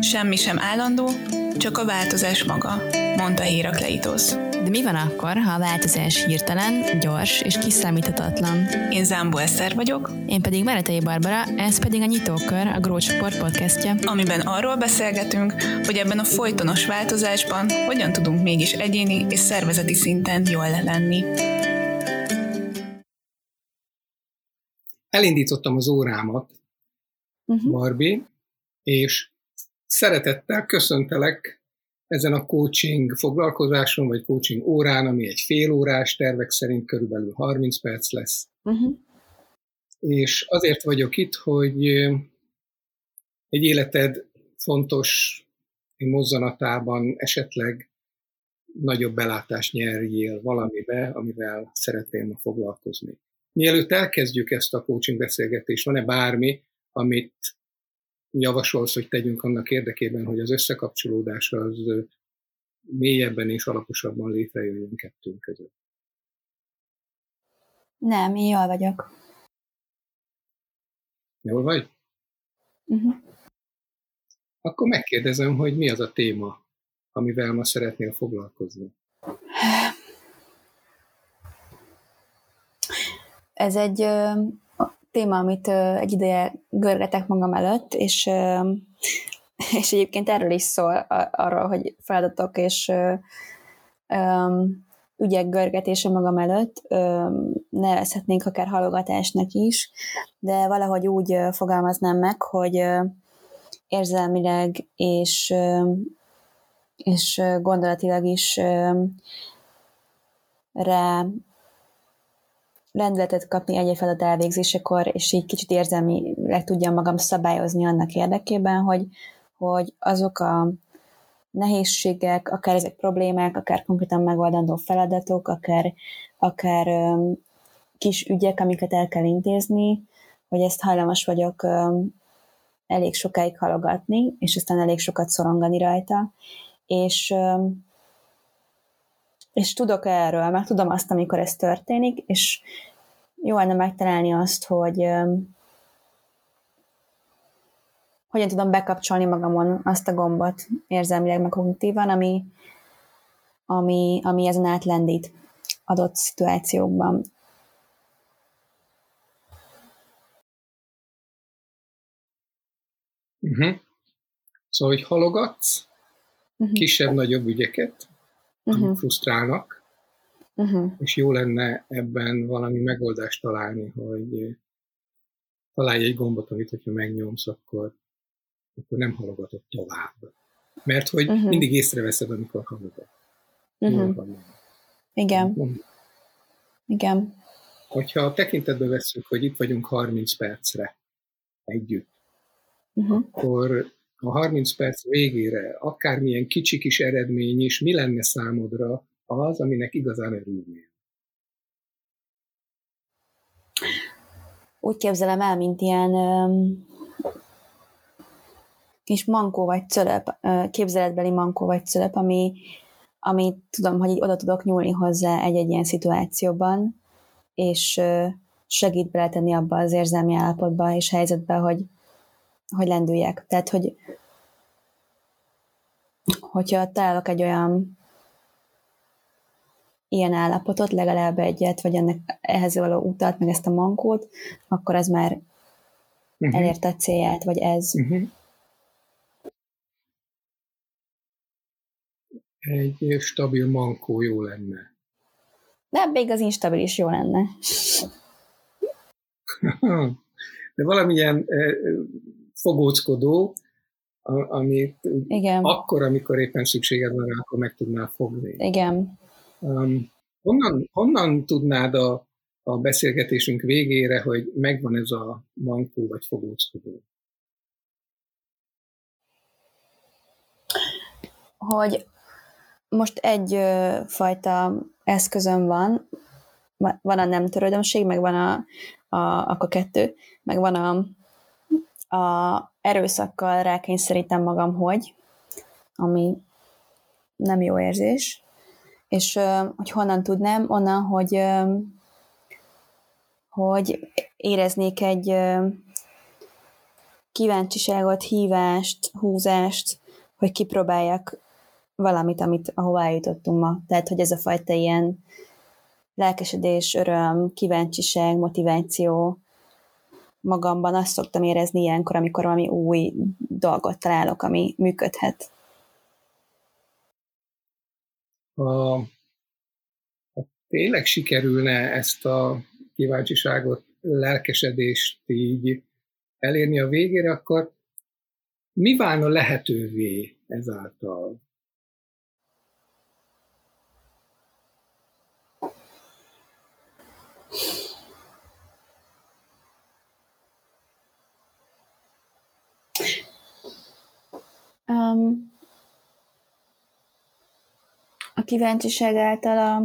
Semmi sem állandó, csak a változás maga, mondta Hérakleitosz. De mi van akkor, ha a változás hirtelen, gyors és kiszámíthatatlan? Én Zámbó Eszter vagyok. Én pedig Meretei Barbara, ez pedig a Nyitókör, a Grócs Sport podcastja. Amiben arról beszélgetünk, hogy ebben a folytonos változásban hogyan tudunk mégis egyéni és szervezeti szinten jól lenni. Elindítottam az órámat, uh-huh. Barbie, és szeretettel köszöntelek ezen a coaching foglalkozáson, vagy coaching órán, ami egy fél órás, tervek szerint körülbelül 30 perc lesz. Uh-huh. És azért vagyok itt, hogy egy életed fontos mozzanatában esetleg nagyobb belátást nyerjél valamibe, amivel szeretném ma foglalkozni. Mielőtt elkezdjük ezt a coaching beszélgetést, van-e bármi, amit javasolsz, hogy tegyünk annak érdekében, hogy az összekapcsolódás az mélyebben és alaposabban létrejöjjön kettőnk között? Nem, én jól vagyok. Jól vagy? Uh-huh. Akkor megkérdezem, hogy mi az a téma, amivel ma szeretnél foglalkozni. Ez egy téma, amit egy ideje görgetek magam előtt, és, és egyébként erről is szól, arról, hogy feladatok és ügyek görgetése magam előtt, nevezhetnénk akár halogatásnak is, de valahogy úgy fogalmaznám meg, hogy érzelmileg és, és gondolatilag is rá lendületet kapni egy feladat elvégzésekor, és így kicsit érzelmileg tudjam magam szabályozni annak érdekében, hogy, hogy azok a nehézségek, akár ezek problémák, akár konkrétan megoldandó feladatok, akár, akár um, kis ügyek, amiket el kell intézni, hogy ezt hajlamos vagyok um, elég sokáig halogatni, és aztán elég sokat szorongani rajta, és um, és tudok erről, meg tudom azt, amikor ez történik, és jó lenne megtalálni azt, hogy hogyan tudom bekapcsolni magamon azt a gombot érzelmileg, meg kognitívan, ami, ami, ami ezen átlendít adott szituációkban. Uh-huh. Szóval, hogy halogatsz uh-huh. kisebb-nagyobb ügyeket, uh-huh. frusztrálnak, uh-huh. és jó lenne ebben valami megoldást találni, hogy találj egy gombot, amit hogyha megnyomsz, akkor, akkor nem halogatod tovább. Mert hogy uh-huh. mindig észreveszed, amikor halogat. Uh-huh. Igen. Mondom. Igen. Hogyha a tekintetbe veszünk, hogy itt vagyunk 30 percre együtt, uh-huh. akkor a 30 perc végére akármilyen kicsi kis eredmény is, mi lenne számodra az, aminek igazán örülnél? Úgy képzelem el, mint ilyen um, kis mankó vagy cölöp, képzeletbeli mankó vagy cölöp, ami, ami tudom, hogy így oda tudok nyúlni hozzá egy-egy ilyen szituációban, és segít beletenni abba az érzelmi állapotba és helyzetbe, hogy hogy lendüljek. Tehát, hogy hogyha találok egy olyan ilyen állapotot, legalább egyet, vagy ennek ehhez való utat, meg ezt a mankót, akkor az már uh-huh. elérte a célját, vagy ez. Uh-huh. Egy stabil mankó jó lenne. De még az instabil is jó lenne. De valamilyen eh, fogóckodó, amit Igen. akkor, amikor éppen szükséged van rá, akkor meg tudnál fogni. Igen. Um, honnan, honnan tudnád a, a beszélgetésünk végére, hogy megvan ez a mankó vagy fogóckodó? Hogy most egy ö, fajta eszközöm van, van a nem törődömség, meg van a, a, akkor kettő, meg van a, a erőszakkal rákényszerítem magam, hogy, ami nem jó érzés, és hogy honnan tudnám, onnan, hogy, hogy éreznék egy kíváncsiságot, hívást, húzást, hogy kipróbáljak valamit, amit ahová jutottunk ma. Tehát, hogy ez a fajta ilyen lelkesedés, öröm, kíváncsiság, motiváció magamban azt szoktam érezni ilyenkor, amikor valami új dolgot találok, ami működhet. Ha, ha tényleg sikerülne ezt a kíváncsiságot, lelkesedést így elérni a végére, akkor mi válna lehetővé ezáltal? Um, a kíváncsiság által a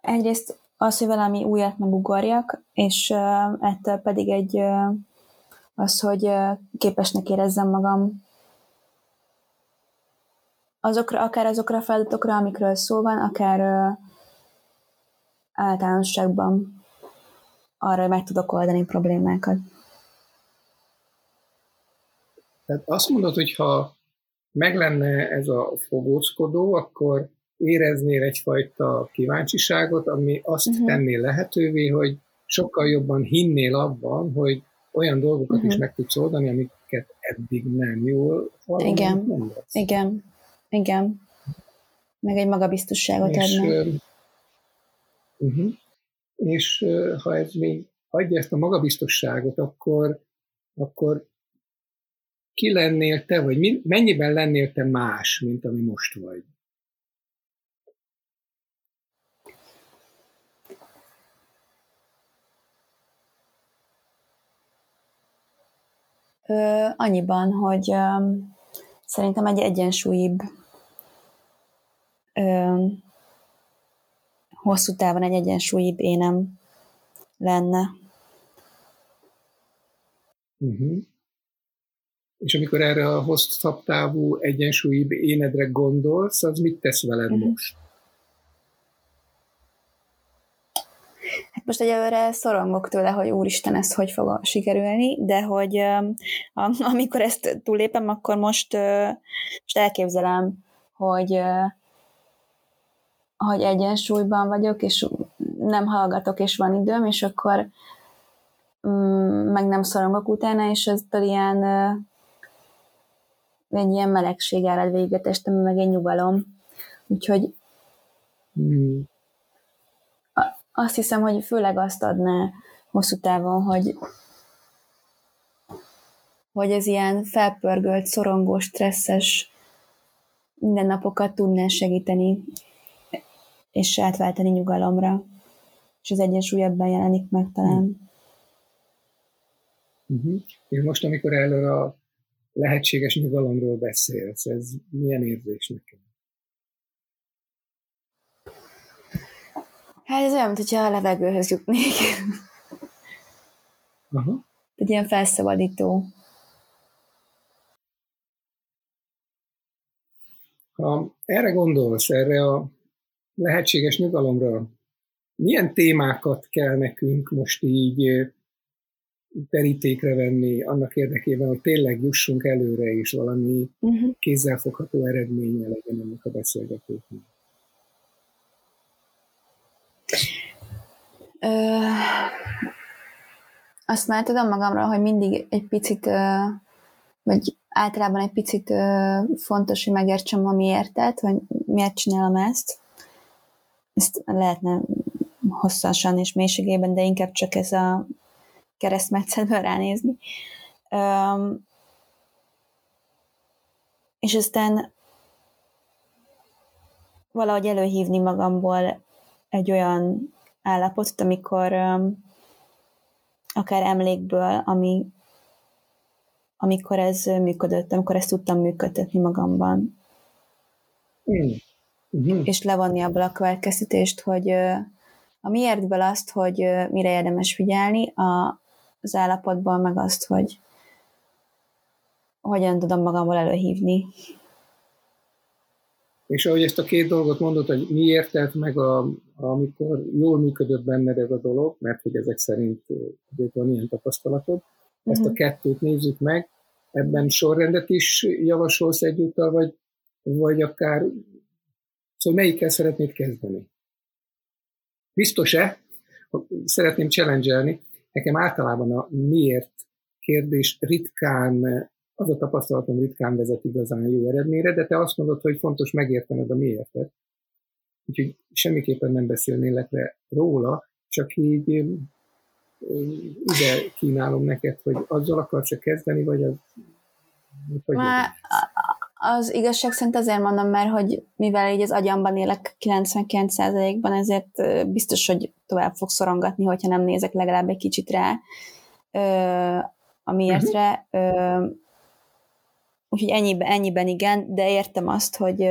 egyrészt az, hogy valami újat megugorjak, és uh, ettől pedig egy uh, az, hogy uh, képesnek érezzem magam. Azokra, akár azokra a feladatokra, amikről szó van, akár uh, általánosságban arra, hogy meg tudok oldani problémákat. Tehát azt mondod, hogy ha meg lenne ez a fogózkodó, akkor éreznél egyfajta kíváncsiságot, ami azt uh-huh. tenné lehetővé, hogy sokkal jobban hinnél abban, hogy olyan dolgokat uh-huh. is meg tudsz oldani, amiket eddig nem jól hallom, Igen, nem igen, igen. Meg egy magabiztosságot és, adna. Uh-huh. És ha ez még adja ezt a magabiztosságot, akkor, akkor ki lennél te, vagy mennyiben lennél te más, mint ami most vagy? Ö, annyiban, hogy ö, szerintem egy egyensúlyibb ö, hosszú távon egy egyensúlyibb énem lenne. Uh-huh. És amikor erre a hosszabb távú egyensúlyibb énedre gondolsz, az mit tesz veled uh-huh. most? Hát most egyelőre szorongok tőle, hogy úristen, ez hogy fog sikerülni, de hogy amikor ezt túlépem, akkor most, most elképzelem, hogy hogy egyensúlyban vagyok, és nem hallgatok, és van időm, és akkor mm, meg nem szorongok utána, és eztől ilyen egy ilyen melegség árad végig a testem, meg egy nyugalom. Úgyhogy mm. azt hiszem, hogy főleg azt adná hosszú távon, hogy hogy ez ilyen felpörgölt, szorongós, stresszes mindennapokat tudná segíteni, és átváltani nyugalomra. És az egyensúly ebben jelenik meg talán. Uh-huh. És most, amikor erről a lehetséges nyugalomról beszélsz, ez milyen érzés nekem? Hát ez olyan, mintha a levegőhöz jutnék. Aha. Egy ilyen felszabadító. Ha erre gondolsz, erre a lehetséges nyugalomra, milyen témákat kell nekünk most így terítékre venni annak érdekében, hogy tényleg jussunk előre, és valami uh-huh. kézzelfogható eredménye legyen ennek a beszélgetésnek. Ö, azt már tudom magamról, hogy mindig egy picit, ö, vagy általában egy picit ö, fontos, hogy megértsem a miértet, hogy miért csinálom ezt. Ezt lehetne hosszasan és mélységében, de inkább csak ez a keresztmetszetből ránézni. Um, és aztán valahogy előhívni magamból egy olyan állapotot, amikor um, akár emlékből, ami, amikor ez működött, amikor ezt tudtam működtetni magamban. Mm. Uh-huh. És levonni abból a következtetést, hogy a miértből azt, hogy mire érdemes figyelni, a, az állapotból, meg azt, hogy hogyan tudom magamból előhívni És ahogy ezt a két dolgot mondod, hogy miért tett meg, a, amikor jól működött benned ez a dolog, mert hogy ezek szerint van ilyen tapasztalatod, ezt a kettőt nézzük meg, ebben sorrendet is javasolsz egyúttal, vagy, vagy akár, szóval melyikkel szeretnéd kezdeni? Biztos-e? Szeretném challenge Nekem általában a miért kérdés ritkán, az a tapasztalatom ritkán vezet igazán jó eredményre, de te azt mondod, hogy fontos megértened a miértet. Úgyhogy semmiképpen nem beszélnélek le róla, csak így ide kínálom neked, hogy azzal akarsz-e kezdeni, vagy az... Vagy Már az igazság szerint azért mondom, mert hogy mivel így az agyamban élek 99%-ban, ezért biztos, hogy tovább fog szorongatni, hogyha nem nézek legalább egy kicsit rá a miértre. Uh-huh. Úgyhogy ennyiben, ennyiben igen, de értem azt, hogy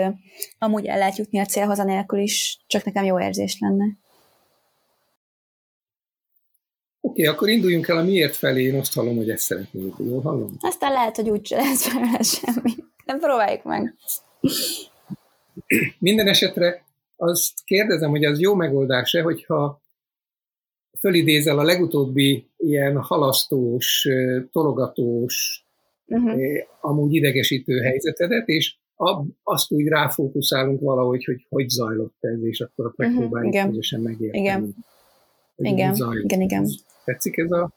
amúgy el lehet jutni a célhoz anélkül is, csak nekem jó érzés lenne. Oké, okay, akkor induljunk el a miért felé, én azt hallom, hogy ezt szeretnénk, jól hallom? Aztán lehet, hogy úgy lesz belőle semmi. Nem próbáljuk meg. Minden esetre azt kérdezem, hogy az jó megoldás-e, hogyha fölidézel a legutóbbi ilyen halasztós, tologatós, uh-huh. amúgy idegesítő helyzetedet, és ab, azt úgy ráfókuszálunk valahogy, hogy hogy zajlott ez, és akkor mhm, megpróbáljuk uh-huh. közösen megérteni. Igen. Igen. igen, igen. Tetszik ez a...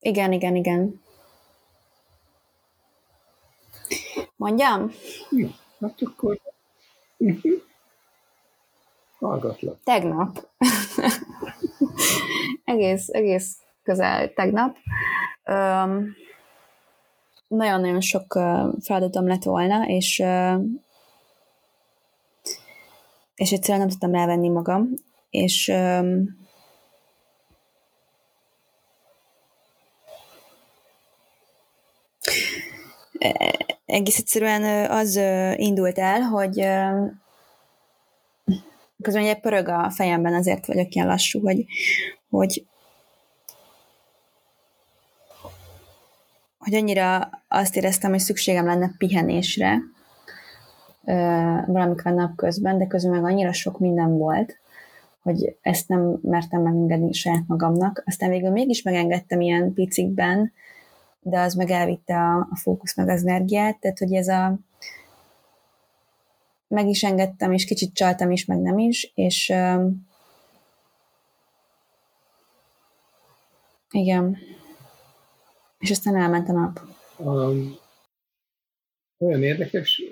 Igen, igen, igen. Mondjam? Hm, hát akkor... Hallgatlak. Tegnap. egész, egész közel tegnap. Um, nagyon-nagyon sok uh, feladatom lett volna, és uh, és egyszerűen nem tudtam rávenni magam, és um, egész egyszerűen az indult el, hogy közben ugye pörög a fejemben, azért vagyok ilyen lassú, hogy, hogy hogy annyira azt éreztem, hogy szükségem lenne pihenésre valamikor napközben, de közben meg annyira sok minden volt, hogy ezt nem mertem megengedni saját magamnak. Aztán végül mégis megengedtem ilyen picikben, de az meg elvitte a, a fókusz meg az energiát, tehát hogy ez a meg is engedtem, és kicsit csaltam is, meg nem is, és um, igen. És aztán elment a nap. Um, olyan érdekes,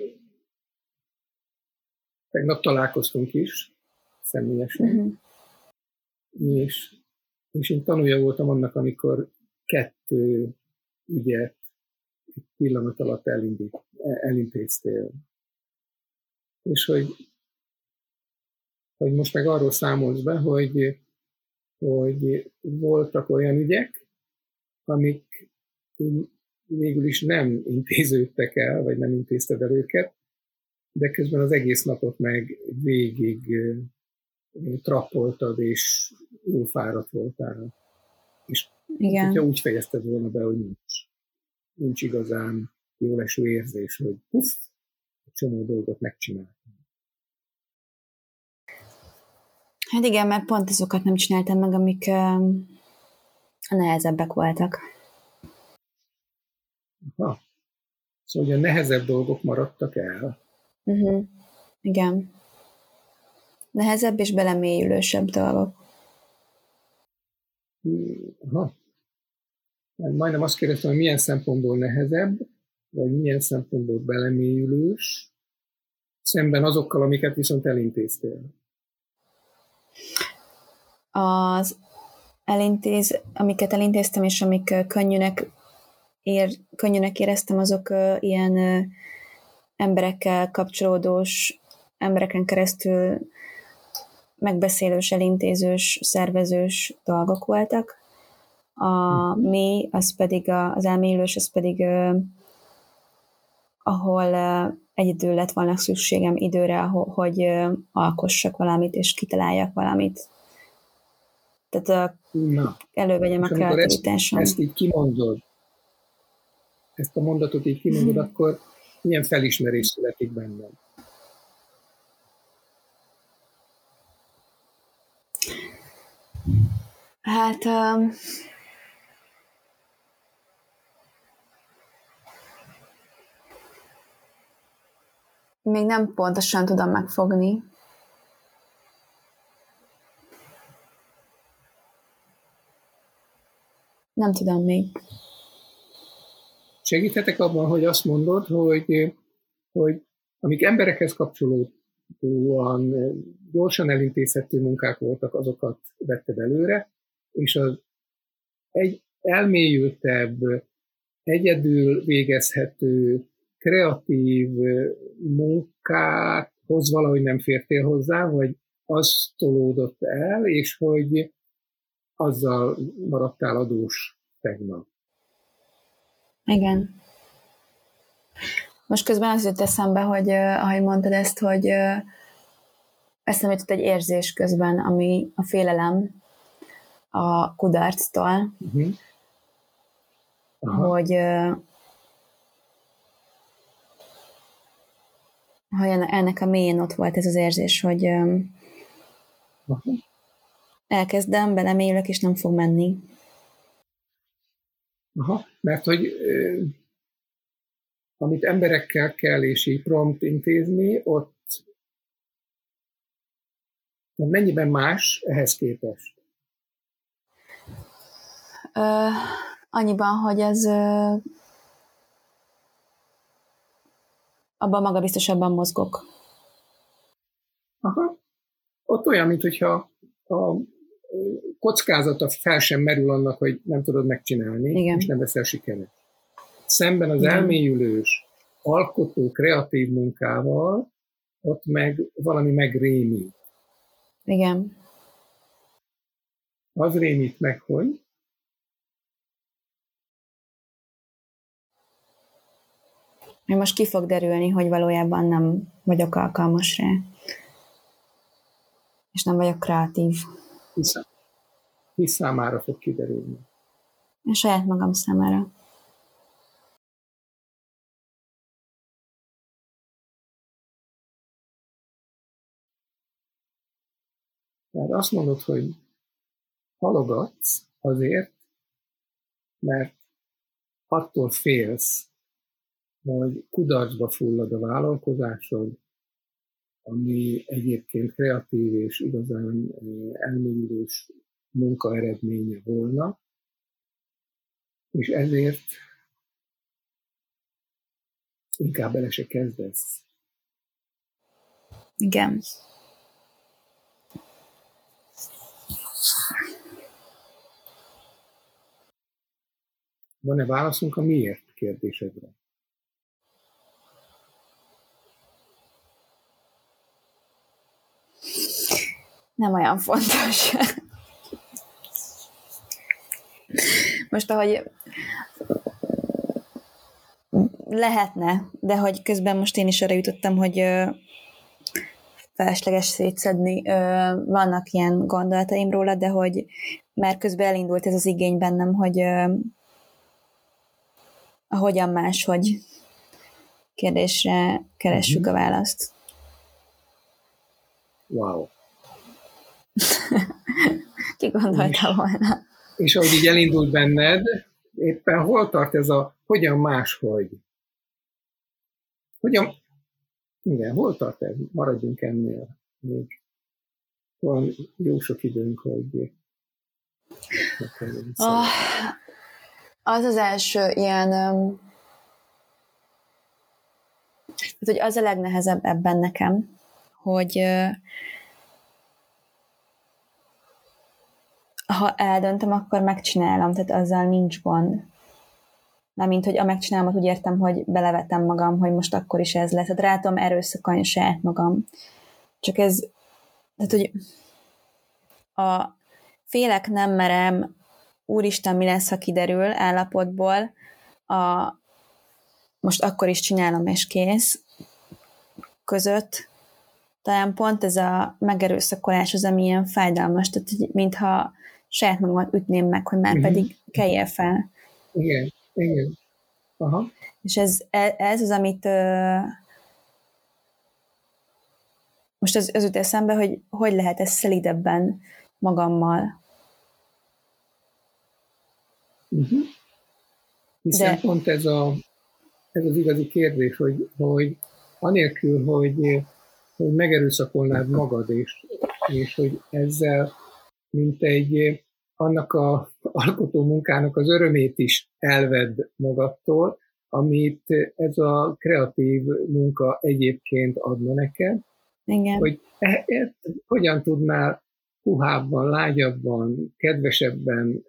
tegnap találkoztunk is, személyesen, uh-huh. és, és én tanulja voltam annak, amikor kettő ügyet egy pillanat alatt elindít, elintéztél. És hogy, hogy most meg arról számolsz be, hogy, hogy voltak olyan ügyek, amik végül is nem intéződtek el, vagy nem intézted el őket, de közben az egész napot meg végig trappoltad, és jó fáradt voltál. És igen. Hogyha úgy fejezted volna be, hogy nincs, nincs igazán jó leső érzés, hogy puff, egy csomó dolgot megcsináltam. Hát igen, mert pont azokat nem csináltam meg, amik a nehezebbek voltak. Aha. Szóval a nehezebb dolgok maradtak el. Uh-huh. Igen. Nehezebb és belemélyülősebb dolgok. Aha. Majdnem azt kérdeztem, hogy milyen szempontból nehezebb, vagy milyen szempontból belemélyülős, szemben azokkal, amiket viszont elintéztél. Az elintéz, amiket elintéztem, és amik könnyűnek, ér, könnyűnek éreztem, azok ilyen emberekkel kapcsolódós, embereken keresztül megbeszélős, elintézős, szervezős dolgok voltak. A mély, az pedig a, az elmélyülős, az pedig ahol egyedül lett volna szükségem időre, hogy alkossak valamit, és kitaláljak valamit. Tehát Na. elővegyem a kreativitásom. Ezt, ezt így kimondod, ezt a mondatot így kimondod, hmm. akkor milyen felismerés születik bennem? Hát um, még nem pontosan tudom megfogni. Nem tudom még. Segíthetek abban, hogy azt mondod, hogy, hogy amik emberekhez kapcsolódóan gyorsan elintézhető munkák voltak, azokat vetted előre, és az egy elmélyültebb, egyedül végezhető, kreatív munkához valahogy nem fértél hozzá, vagy az tolódott el, és hogy azzal maradtál adós tegnap. Igen. Most közben az jött eszembe, hogy ahogy mondtad ezt, hogy eszembe jutott egy érzés közben, ami a félelem a kudarctól, uh-huh. hogy hogy ennek a mélyén ott volt ez az érzés, hogy uh-huh. elkezdem, belemélök, és nem fog menni. Aha, mert hogy amit emberekkel kell és így prompt intézni, ott mennyiben más ehhez képest? Uh, annyiban, hogy ez uh, abban magabiztosabban mozgok. Aha. Ott olyan, mintha a kockázata fel sem merül annak, hogy nem tudod megcsinálni, Igen. és nem veszel sikeret. Szemben az Igen. elmélyülős, alkotó, kreatív munkával, ott meg valami megrémít. Igen. Az rémít meg, hogy Mert most ki fog derülni, hogy valójában nem vagyok alkalmas rá. És nem vagyok kreatív. Hiszem. Ki számára fog kiderülni? A saját magam számára. Tehát azt mondod, hogy halogatsz azért, mert attól félsz, hogy kudarcba fullad a vállalkozásod, ami egyébként kreatív és igazán eh, elmélyülős munka eredménye volna, és ezért inkább bele se kezdesz. Igen. Van-e válaszunk a miért kérdésedre? Nem olyan fontos. Most, ahogy lehetne, de hogy közben most én is arra jutottam, hogy felesleges szétszedni. Vannak ilyen gondolataim róla, de hogy már közben elindult ez az igény bennem, hogy hogyan máshogy kérdésre keressük uh-huh. a választ. Wow. Ki gondolta volna? És ahogy így elindult benned, éppen hol tart ez a hogyan máshogy? Hogyan, igen, hol tart ez? Maradjunk ennél. Még van jó sok időnk, hogy oh, az az első ilyen um, hogy az a legnehezebb ebben nekem, hogy ha eldöntöm, akkor megcsinálom, tehát azzal nincs gond. Mint hogy a megcsinálom, úgy értem, hogy belevetem magam, hogy most akkor is ez lesz. Tehát rá tudom erőszakolni saját magam. Csak ez, tehát hogy a félek nem merem, úristen, mi lesz, ha kiderül állapotból, a most akkor is csinálom, és kész között, talán pont ez a megerőszakolás az, ami ilyen fájdalmas, tehát mintha saját magamat ütném meg, hogy már uh-huh. pedig kelje fel. Igen, igen. Aha. És ez, e, ez az, amit uh, most az, az jut eszembe, hogy hogy lehet ez szelidebben magammal Uh-huh. Hiszen De... pont ez, a, ez az igazi kérdés, hogy, hogy anélkül, hogy, hogy megerőszakolnád magad, és, és hogy ezzel, mint egy annak a alkotó munkának az örömét is elvedd magadtól, amit ez a kreatív munka egyébként adna neked, Igen. hogy e, e, hogyan tudnál puhábban, lágyabban, kedvesebben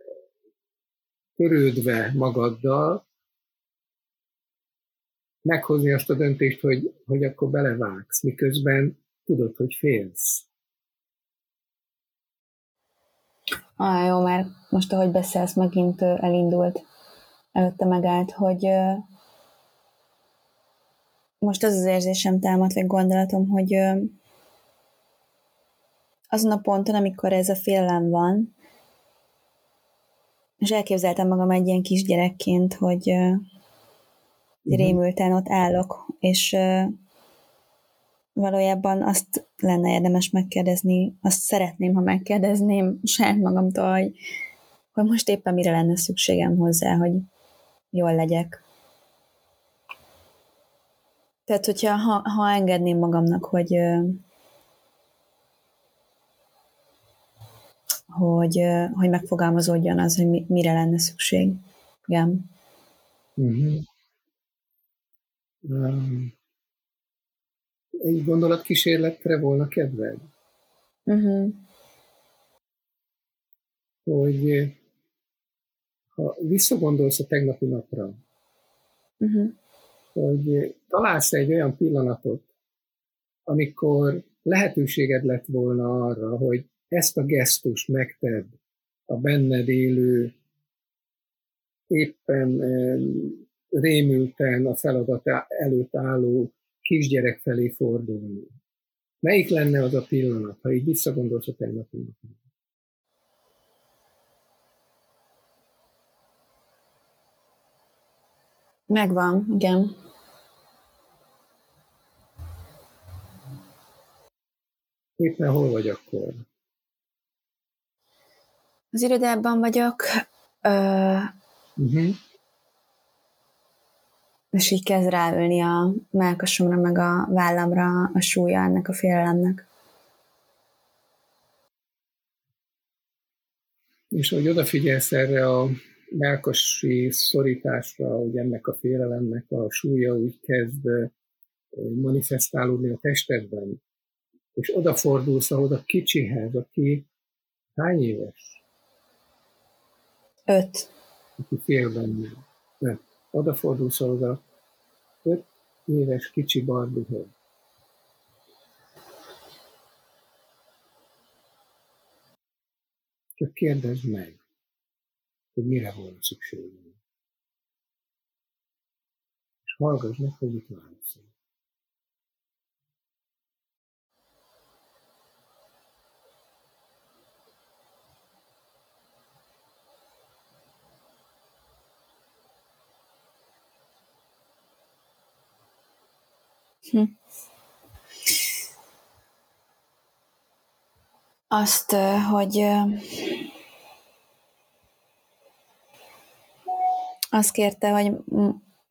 törődve magaddal meghozni azt a döntést, hogy, hogy akkor belevágsz, miközben tudod, hogy félsz. Ah, jó, már most, ahogy beszélsz, megint elindult, előtte megállt, hogy most az az érzésem támadt, vagy gondolatom, hogy azon a ponton, amikor ez a félelem van, és elképzeltem magam egy ilyen kisgyerekként, hogy uh, rémülten ott állok, és uh, valójában azt lenne érdemes megkérdezni, azt szeretném, ha megkérdezném saját magamtól, hogy, hogy most éppen mire lenne szükségem hozzá, hogy jól legyek. Tehát, hogyha ha, ha engedném magamnak, hogy hogy, hogy megfogalmazódjon az, hogy mire lenne szükség. Igen. Uh-huh. Um, egy gondolatkísérletre volna kedved? Uh-huh. Hogy ha visszagondolsz a tegnapi napra, uh-huh. hogy találsz egy olyan pillanatot, amikor lehetőséged lett volna arra, hogy ezt a gesztust megted a benned élő, éppen rémülten a feladat előtt álló kisgyerek felé fordulni. Melyik lenne az a pillanat, ha így visszagondolsz a tegnapi napra? Megvan, igen. Éppen hol vagy akkor? Az irodában vagyok, ö, uh-huh. És így kezd ráülni a melkasomra, meg a vállamra a súlya ennek a félelemnek. És hogy odafigyelsz erre a melkasi szorításra, hogy ennek a félelemnek a súlya úgy kezd manifestálódni a testedben, és odafordulsz ahhoz a kicsihez, aki hány éves? Öt. Aki fél benne. Öt. Odafordulsz oda öt éves kicsi Barbihoz. Csak kérdezd meg, hogy mire volna szükség. És hallgass meg, hogy mit válaszol. Hm. Azt, hogy azt kérte, hogy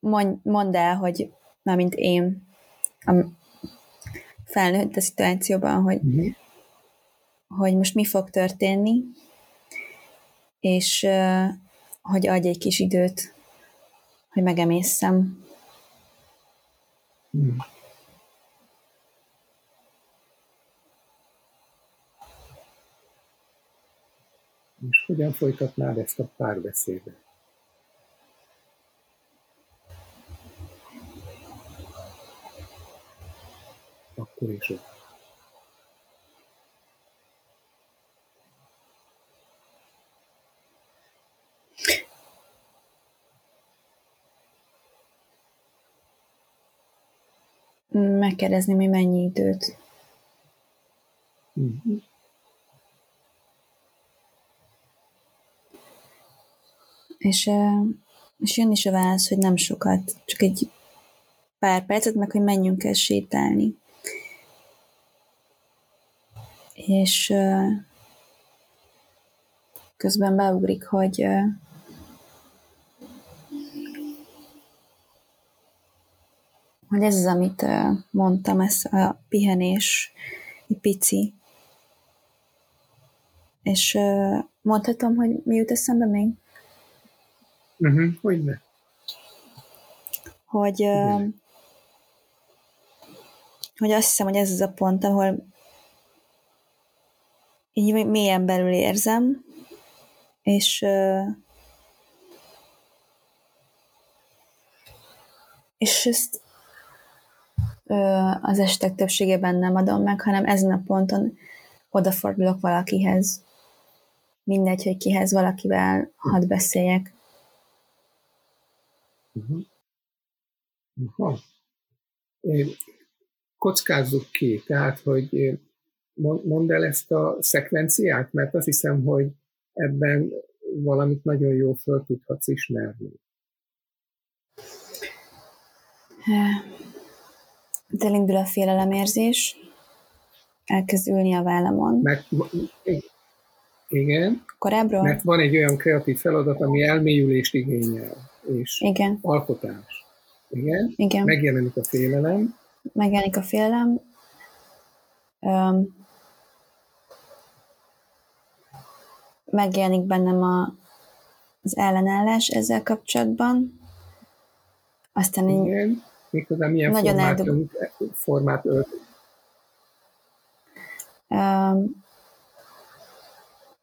mond, mondd el, hogy mint én a felnőtt a szituációban, hogy, uh-huh. hogy most mi fog történni, és hogy adj egy kis időt, hogy megemészszem. Uh-huh. És hogyan folytatnád ezt a párbeszédet? Akkor is ott. Megkérdezni, mi mennyi időt. Uh-huh. És, és jön is a válasz, hogy nem sokat, csak egy pár percet, meg hogy menjünk el sétálni. És közben beugrik, hogy hogy ez az, amit mondtam, ez a pihenés, egy pici. És mondhatom, hogy mi jut eszembe még? Uh-huh, hogy ne? Hogy, uh, hogy azt hiszem, hogy ez az a pont, ahol így mélyen belül érzem, és uh, és ezt az estek többségében nem adom meg, hanem ezen a ponton odafordulok valakihez. Mindegy, hogy kihez valakivel hadd beszéljek. Uh-huh. Aha. Kockázzuk ki, tehát, hogy mondd el ezt a szekvenciát, mert azt hiszem, hogy ebben valamit nagyon jó föl tudhatsz ismerni. Elindul a félelemérzés, elkezd ülni a vállamon. Mert, igen. Korábbról? Mert van egy olyan kreatív feladat, ami elmélyülést igényel, és igen. alkotás. Igen. Igen. Megjelenik a félelem. Megjelenik a félelem. Um, megjelenik bennem a, az ellenállás ezzel kapcsolatban. Aztán Igen. Méghozzá milyen nagyon formát, eldug... formát ölt? Um,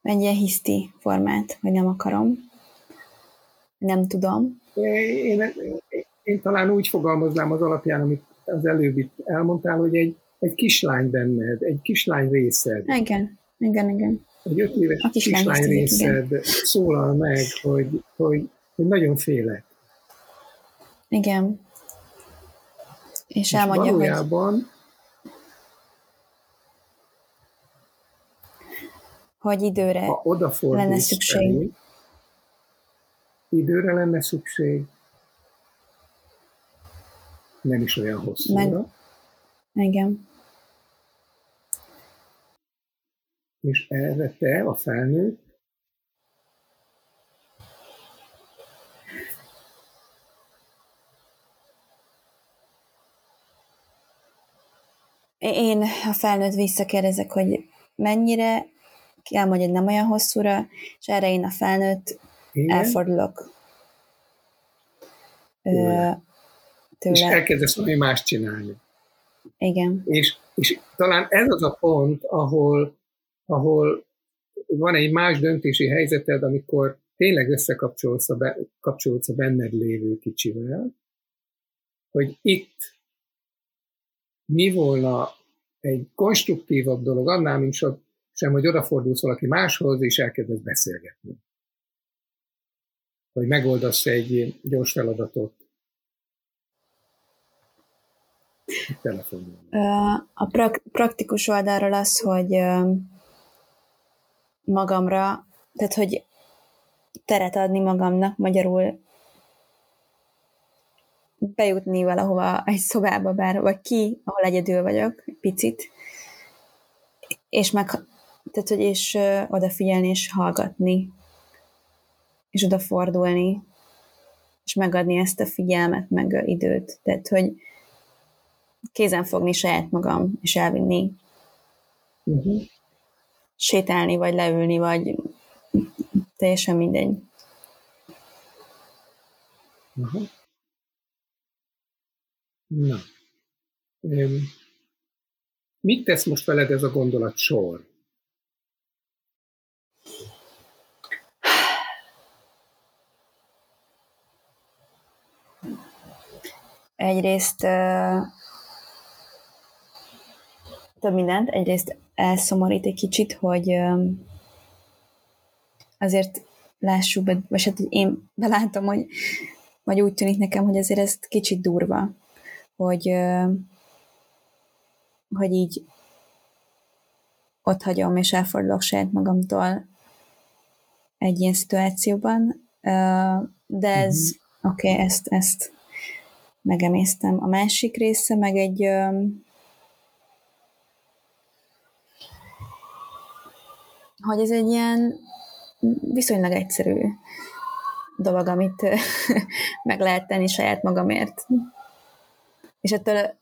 egy ilyen hiszti formát, hogy nem akarom. Nem tudom. Én, én, én talán úgy fogalmaznám az alapján, amit az előbb itt elmondtál, hogy egy, egy kislány benned, egy kislány részed. Igen, igen, igen. Egy öt éves a kislány, kislány részed igen. szólal meg, hogy, hogy, hogy nagyon félek. Igen. És, elmondja, valójában hogy... időre lenne szükség. Felé, időre lenne szükség, nem is olyan hosszúra. Meg, igen. És erre te, a felnőtt, Én a felnőtt visszakérdezek, hogy mennyire elmondja, hogy nem olyan hosszúra, és erre én a felnőtt Igen. elfordulok. Tőle. És elkezdesz valami más csinálni. Igen. És, és talán ez az a pont, ahol, ahol van egy más döntési helyzeted, amikor tényleg összekapcsolsz a, be, kapcsolódsz a benned lévő kicsivel, hogy itt mi volna egy konstruktívabb dolog annál, mint sem, hogy odafordulsz valaki máshoz, és elkezdesz beszélgetni. Hogy megoldasz egy gyors feladatot telefonon. A prak- praktikus oldalról az, hogy magamra, tehát hogy teret adni magamnak, magyarul bejutni valahova egy szobába, bár, vagy ki, ahol egyedül vagyok, picit, és meg, tehát, hogy és odafigyelni, és hallgatni, és odafordulni, és megadni ezt a figyelmet, meg időt. Tehát, hogy kézen fogni saját magam, és elvinni. Uh-huh. Sétálni, vagy leülni, vagy teljesen mindegy. Uh-huh. Na. Mit tesz most veled ez a gondolat sor? Egyrészt több mindent, egyrészt elszomorít egy kicsit, hogy azért lássuk be, vagy hát én belátom, hogy vagy úgy tűnik nekem, hogy azért ez kicsit durva, hogy, hogy így ott hagyom és elfordulok saját magamtól egy ilyen szituációban, de ez, uh-huh. oké, okay, ezt, ezt megemésztem. A másik része meg egy hogy ez egy ilyen viszonylag egyszerű dolog, amit meg lehet tenni saját magamért és ettől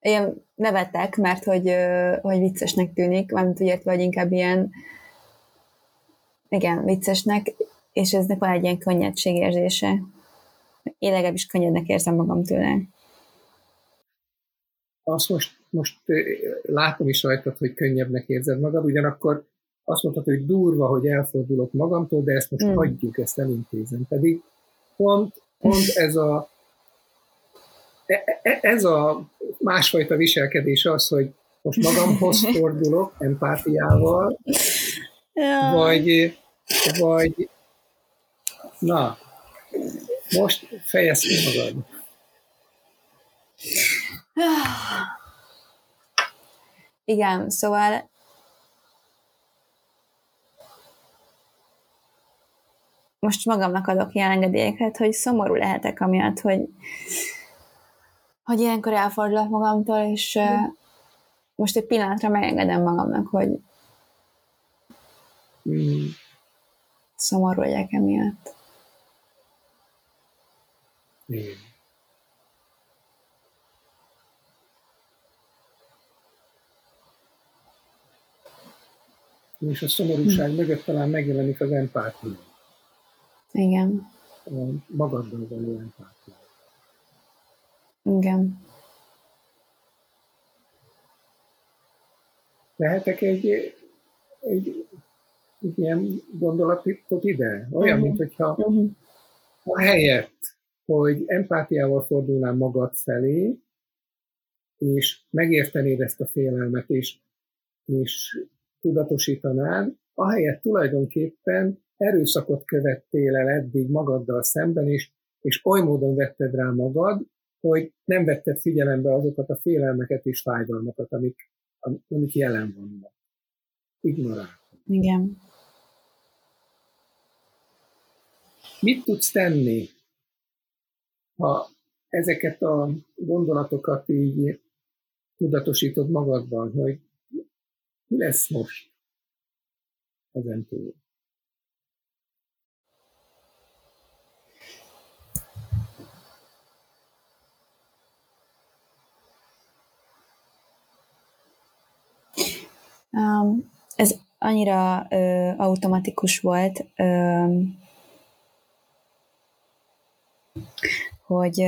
én nevettek, mert hogy, hogy viccesnek tűnik, valamint úgy értve, hogy inkább ilyen igen, viccesnek, és eznek van egy ilyen könnyedségérzése. Én legalábbis könnyednek érzem magam tőle. Azt most, most látom is rajtad, hogy könnyebbnek érzed magad, ugyanakkor azt mondtad, hogy durva, hogy elfordulok magamtól, de ezt most hmm. hagyjuk, ezt elintézem. Pedig pont, pont ez a e, e, ez a másfajta viselkedés az, hogy most magamhoz fordulok empátiával, ja. vagy, vagy na, most fejezd ki magad. Igen, szóval most magamnak adok ilyen engedélyeket, hogy szomorú lehetek amiatt, hogy, hogy ilyenkor elfordulok magamtól, és uh, most egy pillanatra megengedem magamnak, hogy mm. szomorú legyek emiatt. Igen. És a szomorúság hm. mögött talán megjelenik az empátia. Igen. A magaddal való empátia. Igen. Lehetek egy, egy, egy ilyen gondolatot ide? Olyan, uh-huh. mint hogyha uh-huh. a helyett, hogy empátiával fordulnám magad felé, és megértenéd ezt a félelmet, és, és tudatosítanád, ahelyett tulajdonképpen erőszakot követtél el eddig magaddal szemben, és, és oly módon vetted rá magad, hogy nem vetted figyelembe azokat a félelmeket és fájdalmakat, amik, amik jelen vannak. Ignoráltad. Igen. Mit tudsz tenni, ha ezeket a gondolatokat így tudatosítod magadban, hogy mi lesz most ezen túl? Um, ez annyira ö, automatikus volt, ö, hogy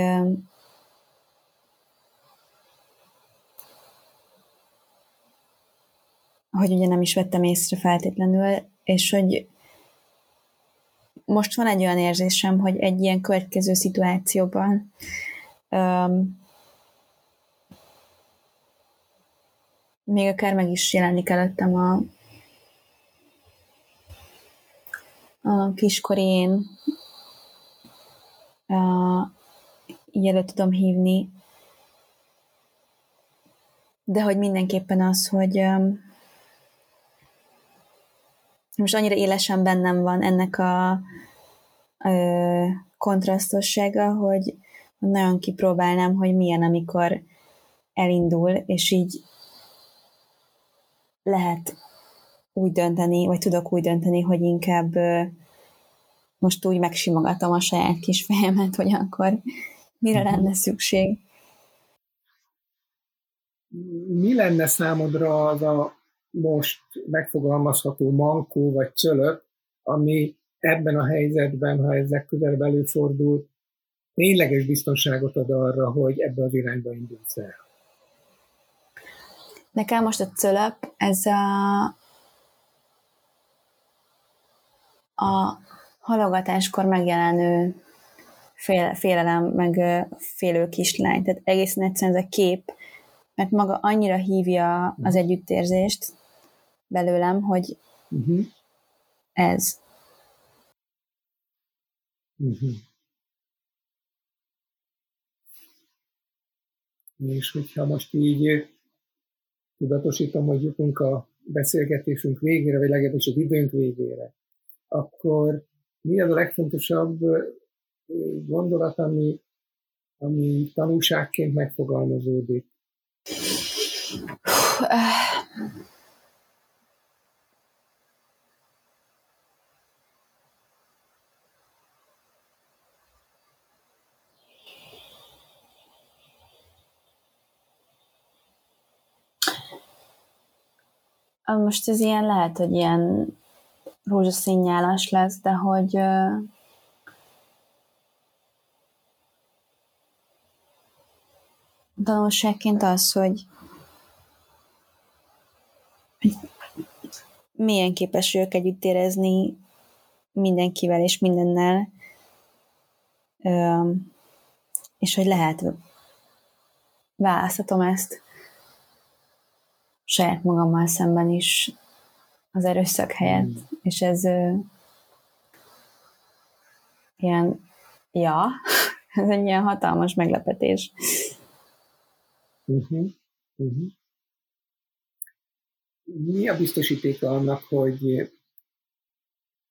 hogy ugye nem is vettem észre feltétlenül, és hogy most van egy olyan érzésem, hogy egy ilyen következő szituációban um, még akár meg is jelenik előttem a, a kiskorén, a, így elő tudom hívni, de hogy mindenképpen az, hogy most annyira élesen bennem van ennek a ö, kontrasztossága, hogy nagyon kipróbálnám, hogy milyen, amikor elindul, és így lehet úgy dönteni, vagy tudok úgy dönteni, hogy inkább ö, most úgy megsimogatom a saját kis fejemet, hogy akkor mire mhm. lenne szükség. Mi lenne számodra az a most megfogalmazható mankó vagy cölök, ami ebben a helyzetben, ha ezek közelebb előfordul, tényleges biztonságot ad arra, hogy ebbe az irányba indulsz el. Nekem most a cölöp, ez a, a halogatáskor megjelenő fél, félelem, meg félő kislány. Tehát egészen egyszerűen ez a kép, mert maga annyira hívja az együttérzést, belőlem, hogy uh-huh. ez. Uh-huh. És hogyha most így tudatosítom, hogy jutunk a beszélgetésünk végére, vagy legalábbis az időnk végére, akkor mi az a legfontosabb gondolat, ami, ami tanulságként megfogalmazódik? Most ez ilyen lehet, hogy ilyen rózsaszín nyálas lesz, de hogy, tanulságként az, hogy, hogy milyen képes vagyok együtt érezni mindenkivel és mindennel, és hogy lehet választhatom ezt saját magammal szemben is az erőszak helyett, mm. és ez ilyen, ja, ez egy ilyen hatalmas meglepetés. Uh-huh. Uh-huh. Mi a biztosítéka annak, hogy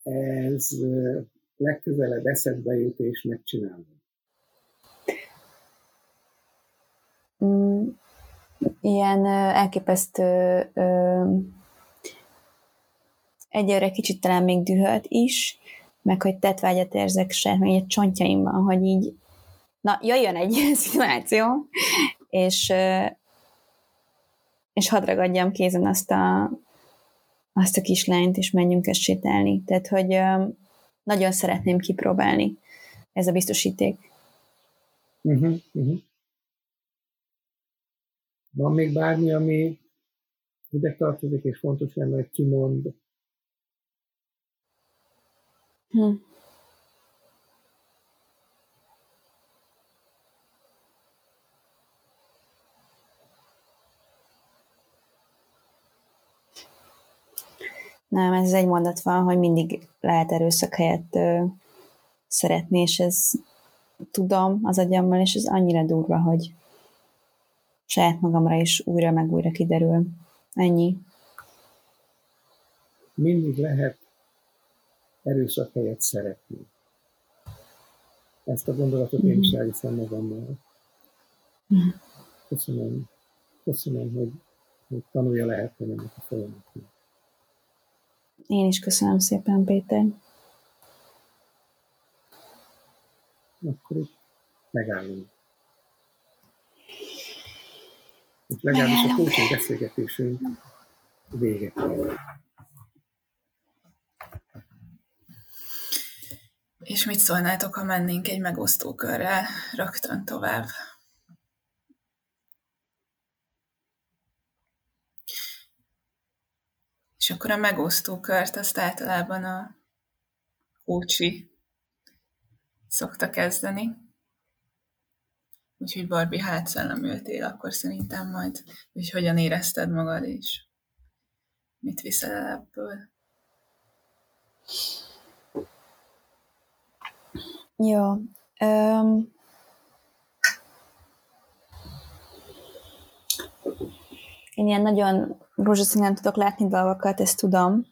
ez legközelebb eszedbe jut és megcsinálod? Mm, ilyen elképesztő egyre kicsit talán még dühöt is, meg hogy tetvágyat érzek se, még egy csontjaimban, hogy így na, jöjjön egy ilyen szituáció, és, és hadd ragadjam kézen azt a, azt a kislányt, és menjünk ezt sétálni. Tehát, hogy nagyon szeretném kipróbálni ez a biztosíték. Uh-huh, uh-huh. Van még bármi, ami ide tartozik, és fontos lenne, hogy kimond? Hm. Nem, ez egy mondat van, hogy mindig lehet erőszak helyett ö, szeretni, és ez tudom az agyammal, és ez annyira durva, hogy saját magamra is újra meg újra kiderül. Ennyi. Mindig lehet erőszak helyett szeretni. Ezt a gondolatot én is mhm. elviszem magammal. Mhm. Köszönöm, köszönöm, hogy, hogy tanulja lehet ennek a folyamatnak. Én is köszönöm szépen, Péter. Akkor itt megállunk. Itt legalábbis a coaching beszélgetésünk véget. És mit szólnátok, ha mennénk egy megosztó körrel rögtön tovább? És akkor a megosztó kört azt általában a kócsi szokta kezdeni. Úgyhogy Barbie, hát szellemültél, akkor szerintem majd, hogy hogyan érezted magad, és mit viszel el ebből. Jó. Um, én ilyen nagyon rózsaszínen tudok látni dolgokat, ezt tudom.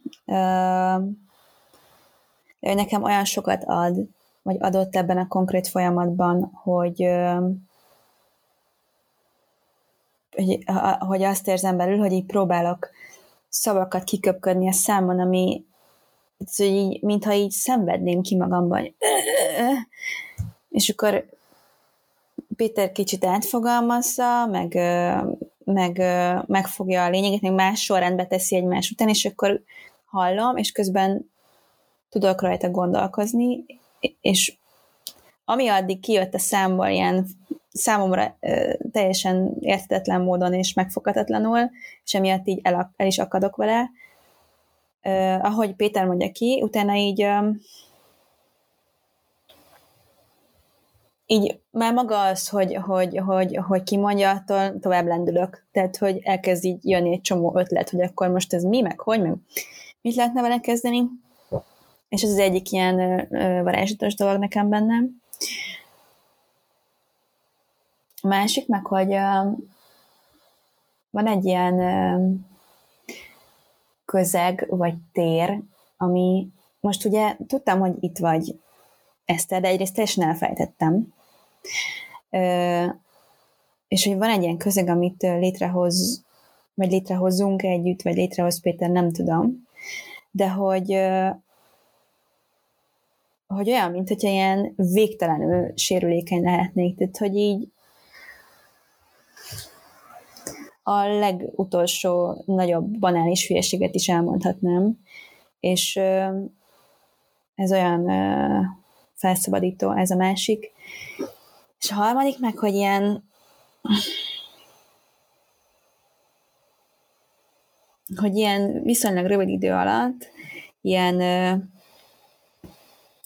De nekem olyan sokat ad, vagy adott ebben a konkrét folyamatban, hogy hogy, hogy azt érzem belül, hogy így próbálok szavakat kiköpködni a számon, ami hogy így, mintha így szenvedném ki magamban. És akkor Péter kicsit átfogalmazza, meg, meg megfogja a lényeget, meg más sorrendbe teszi egymás után, és akkor hallom, és közben tudok rajta gondolkozni, és ami addig kijött a számból ilyen számomra teljesen értetetlen módon és megfoghatatlanul, és emiatt így el, el is akadok vele. ahogy Péter mondja ki, utána így így már maga az, hogy, hogy, hogy, hogy kimondja, attól tovább lendülök. Tehát, hogy elkezd így jönni egy csomó ötlet, hogy akkor most ez mi, meg hogy, meg mit lehetne vele kezdeni. És ez az egyik ilyen varázslatos dolog nekem bennem. A másik meg, hogy van egy ilyen közeg vagy tér, ami most ugye tudtam, hogy itt vagy Eszter, de egyrészt teljesen elfejtettem. És hogy van egy ilyen közeg, amit létrehoz, vagy létrehozunk együtt, vagy létrehoz Péter, nem tudom. De hogy hogy olyan, mint hogyha ilyen végtelenül sérülékeny lehetnék. Tehát, hogy így a legutolsó nagyobb banális hülyeséget is elmondhatnám, és ez olyan felszabadító, ez a másik. És a harmadik meg, hogy ilyen hogy ilyen viszonylag rövid idő alatt ilyen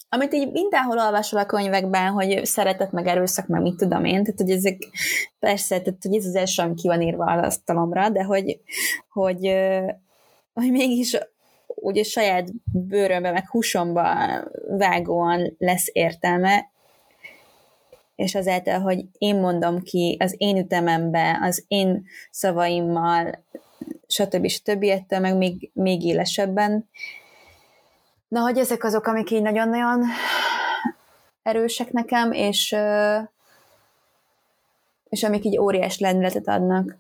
amit így mindenhol olvasol a könyvekben, hogy szeretet, meg erőszak, meg mit tudom én, tehát hogy ezek persze, tehát hogy ez az első, ami ki van írva az asztalomra, de hogy, hogy, hogy mégis ugye saját bőrömbe, meg húsomba vágóan lesz értelme, és azáltal, hogy én mondom ki az én ütemembe, az én szavaimmal, stb. stb. ettől meg még, még élesebben. Na, hogy ezek azok, amik így nagyon-nagyon erősek nekem, és, és amik így óriás lendületet adnak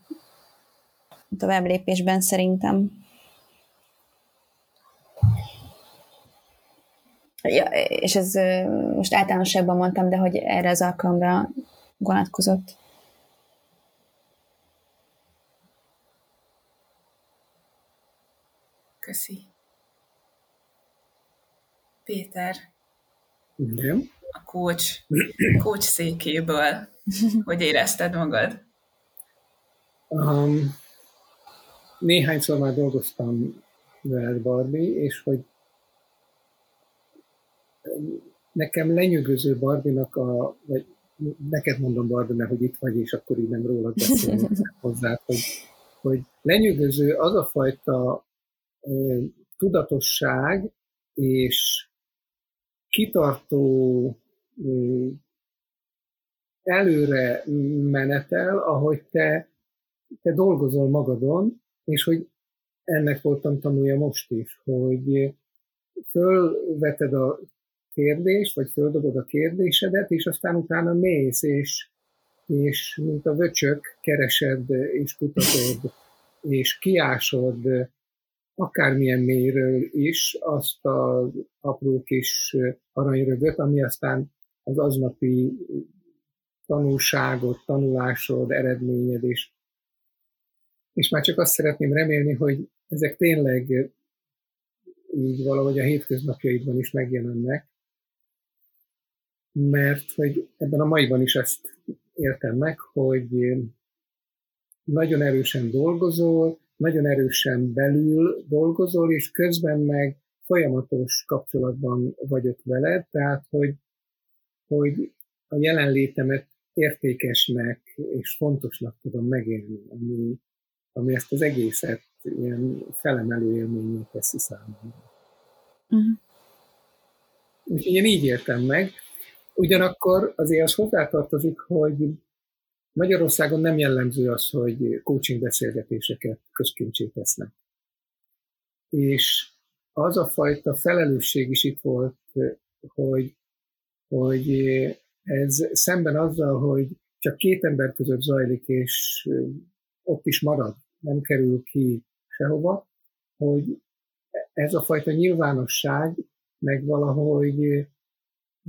tovább lépésben szerintem. Ja, és ez most általánosságban mondtam, de hogy erre az alkalomra vonatkozott. Köszi. Péter. Igen. A coach, coach székéből. Hogy érezted magad? Um, néhányszor már dolgoztam veled, Barbie, és hogy nekem lenyűgöző Barbinak a, vagy neked mondom Barbie, mert hogy itt vagy, és akkor így nem rólad beszélni hozzá, hogy, hogy lenyűgöző az a fajta ö, tudatosság és kitartó ö, előre menetel, ahogy te, te dolgozol magadon, és hogy ennek voltam tanulja most is, hogy fölveted a kérdést, vagy földobod a kérdésedet, és aztán utána mész, és, és mint a vöcsök keresed, és kutatod, és kiásod akármilyen mélyről is azt az apró kis aranyrögöt, ami aztán az aznapi tanulságot, tanulásod, eredményed is. És már csak azt szeretném remélni, hogy ezek tényleg így valahogy a hétköznapjaidban is megjelennek, mert hogy ebben a maiban is ezt értem meg, hogy nagyon erősen dolgozol, nagyon erősen belül dolgozol, és közben meg folyamatos kapcsolatban vagyok veled, tehát hogy, hogy a jelenlétemet értékesnek és fontosnak tudom megélni, ami, ami ezt az egészet ilyen felemelő élményé teszi számomra. Uh-huh. Úgyhogy én így értem meg, Ugyanakkor azért az hozzátartozik, hogy Magyarországon nem jellemző az, hogy coaching beszélgetéseket közkincsé tesznek. És az a fajta felelősség is itt volt, hogy, hogy ez szemben azzal, hogy csak két ember között zajlik, és ott is marad, nem kerül ki sehova, hogy ez a fajta nyilvánosság meg valahogy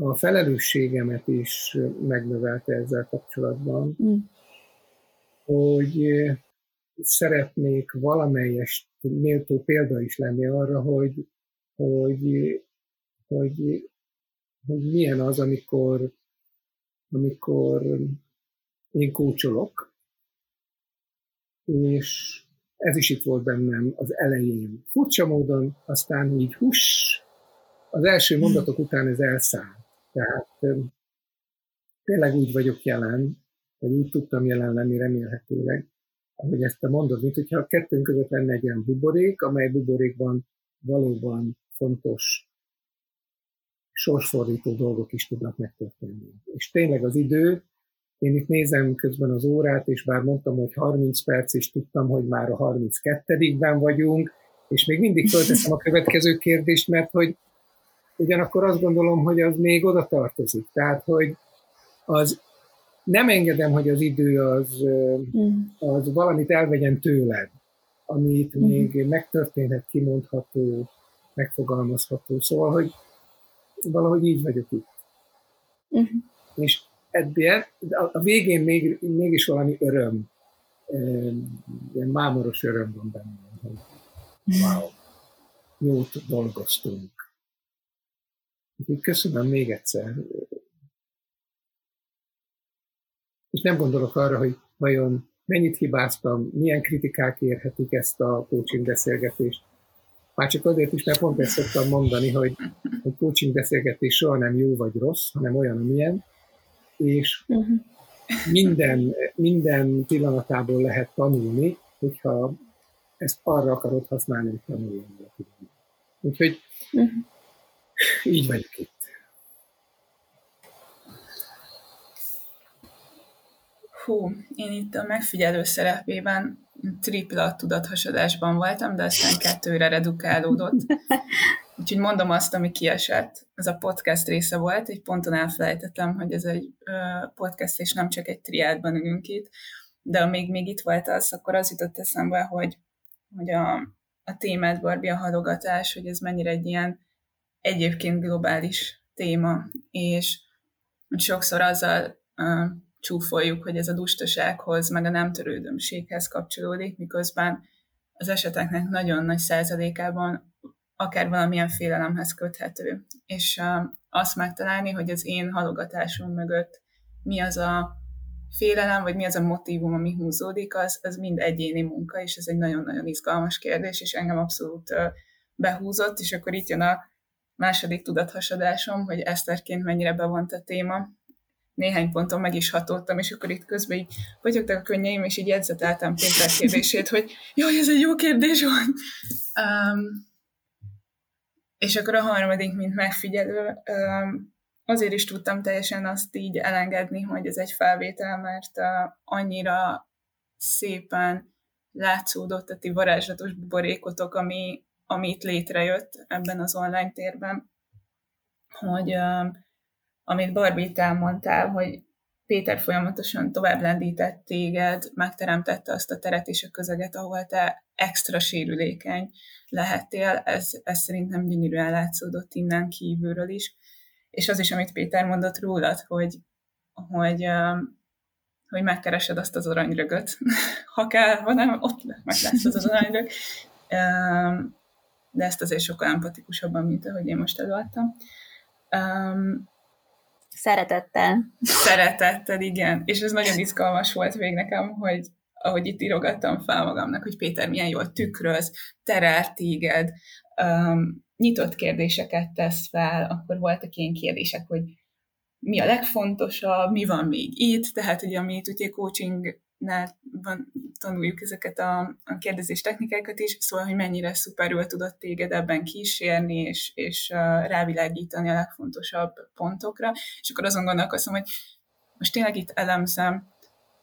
a felelősségemet is megnövelte ezzel kapcsolatban, mm. hogy szeretnék valamelyest méltó példa is lenni arra, hogy, hogy, hogy, hogy milyen az, amikor, amikor én kócsolok, és ez is itt volt bennem az elején. Furcsa módon, aztán így hús, az első mondatok után ez elszáll. Tehát tényleg úgy vagyok jelen, vagy úgy tudtam jelen lenni remélhetőleg, ahogy ezt te mondod, mint hogyha a kettőnk között lenne egy olyan buborék, amely buborékban valóban fontos sorsfordító dolgok is tudnak megtörténni. És tényleg az idő, én itt nézem közben az órát, és bár mondtam, hogy 30 perc, és tudtam, hogy már a 32-ben vagyunk, és még mindig fölteszem a következő kérdést, mert hogy ugyanakkor azt gondolom, hogy az még oda tartozik. Tehát, hogy az nem engedem, hogy az idő az, mm. az valamit elvegyen tőled, amit mm. még megtörténhet, kimondható, megfogalmazható. Szóval, hogy valahogy így vagyok itt. Mm. És eddig, a végén még, mégis valami öröm ilyen mámoros öröm van bennem, hogy wow, jót dolgoztunk. Úgyhogy köszönöm még egyszer. És nem gondolok arra, hogy vajon mennyit hibáztam, milyen kritikák érhetik ezt a coaching beszélgetést. Már csak azért is, mert pont ezt szoktam mondani, hogy, hogy coaching beszélgetés soha nem jó vagy rossz, hanem olyan, amilyen, és uh-huh. minden, minden pillanatából lehet tanulni, hogyha ezt arra akarod használni, hogy tanuljon. Úgyhogy uh-huh. Így vagyok itt. Hú, én itt a megfigyelő szerepében tripla tudathasadásban voltam, de aztán kettőre redukálódott. Úgyhogy mondom azt, ami kiesett. Ez a podcast része volt, egy ponton elfelejtettem, hogy ez egy podcast, és nem csak egy triádban ülünk itt, de amíg még itt volt az, akkor az jutott eszembe, hogy, hogy a, a témát, Barbie, a halogatás, hogy ez mennyire egy ilyen egyébként globális téma, és sokszor azzal uh, csúfoljuk, hogy ez a dustasághoz, meg a nem törődömséghez kapcsolódik, miközben az eseteknek nagyon nagy százalékában akár valamilyen félelemhez köthető. És uh, azt megtalálni, hogy az én halogatásom mögött mi az a félelem, vagy mi az a motivum, ami húzódik, az, az mind egyéni munka, és ez egy nagyon-nagyon izgalmas kérdés, és engem abszolút uh, behúzott, és akkor itt jön a második tudathasadásom, hogy Eszterként mennyire bevont a téma, néhány ponton meg is hatottam, és akkor itt közben így vagyoktak a könnyeim, és így jegyzeteltem Péter kérdését, hogy jaj, ez egy jó kérdés volt. Um, és akkor a harmadik, mint megfigyelő, um, azért is tudtam teljesen azt így elengedni, hogy ez egy felvétel, mert uh, annyira szépen látszódott a ti varázslatos buborékotok, ami, ami itt létrejött ebben az online térben, hogy amit Barbie elmondtál, hogy Péter folyamatosan tovább lendített téged, megteremtette azt a teret és a közeget, ahol te extra sérülékeny lehettél. Ez, ez szerintem gyönyörűen látszódott innen kívülről is. És az is, amit Péter mondott rólad, hogy, hogy, hogy megkeresed azt az aranyrögöt. ha kell, ha nem, ott meg lesz az az aranyrög. De ezt azért sokkal empatikusabban, mint ahogy én most előadtam. Szeretettel. Szeretettel, igen. És ez nagyon izgalmas volt még nekem, hogy ahogy itt írogattam fel magamnak, hogy Péter milyen jól tükröz, terel téged, um, nyitott kérdéseket tesz fel, akkor voltak ilyen kérdések, hogy mi a legfontosabb, mi van még itt, tehát ugye amit ugye coaching tanuljuk ezeket a, a kérdezés technikákat is, szóval, hogy mennyire szuperül tudott téged ebben kísérni, és, és rávilágítani a legfontosabb pontokra, és akkor azon gondolkozom, hogy most tényleg itt elemzem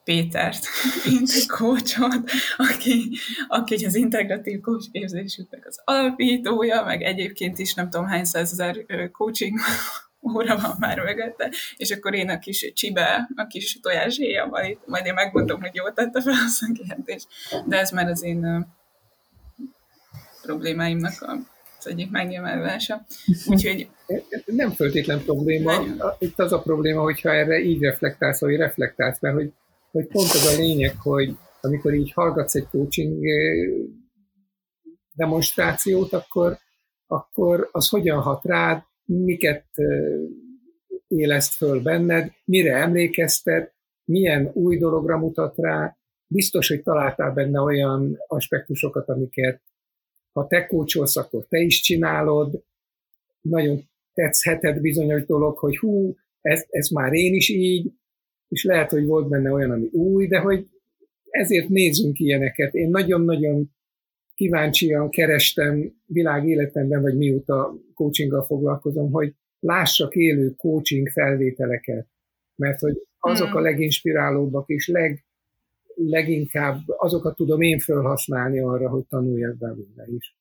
Pétert, mint egy coachot, aki, aki az integratív coach képzésüknek az alapítója, meg egyébként is nem tudom hány százezer coaching óra van már mögötte, és akkor én a kis csibe, a kis tojáshéjammal itt, majd én megmondom, hogy jól tette fel a kérdést, de ez már az én uh, problémáimnak a, az egyik megnyilvánulása. Úgyhogy... Nem föltétlen probléma. Itt az a probléma, hogyha erre így reflektálsz, vagy reflektálsz, mert hogy, hogy pont az a lényeg, hogy amikor így hallgatsz egy coaching demonstrációt, akkor, akkor az hogyan hat rád, miket éleszt föl benned, mire emlékeztet, milyen új dologra mutat rá. Biztos, hogy találtál benne olyan aspektusokat, amiket ha te kócsolsz, akkor te is csinálod. Nagyon tetszhetett bizonyos dolog, hogy hú, ez, ez már én is így, és lehet, hogy volt benne olyan, ami új, de hogy ezért nézzünk ilyeneket. Én nagyon-nagyon kíváncsian kerestem világ életemben, vagy mióta coachinggal foglalkozom, hogy lássak élő coaching felvételeket, mert hogy azok a hmm. leginspirálóbbak és leg, leginkább azokat tudom én felhasználni arra, hogy tanuljak belőle is.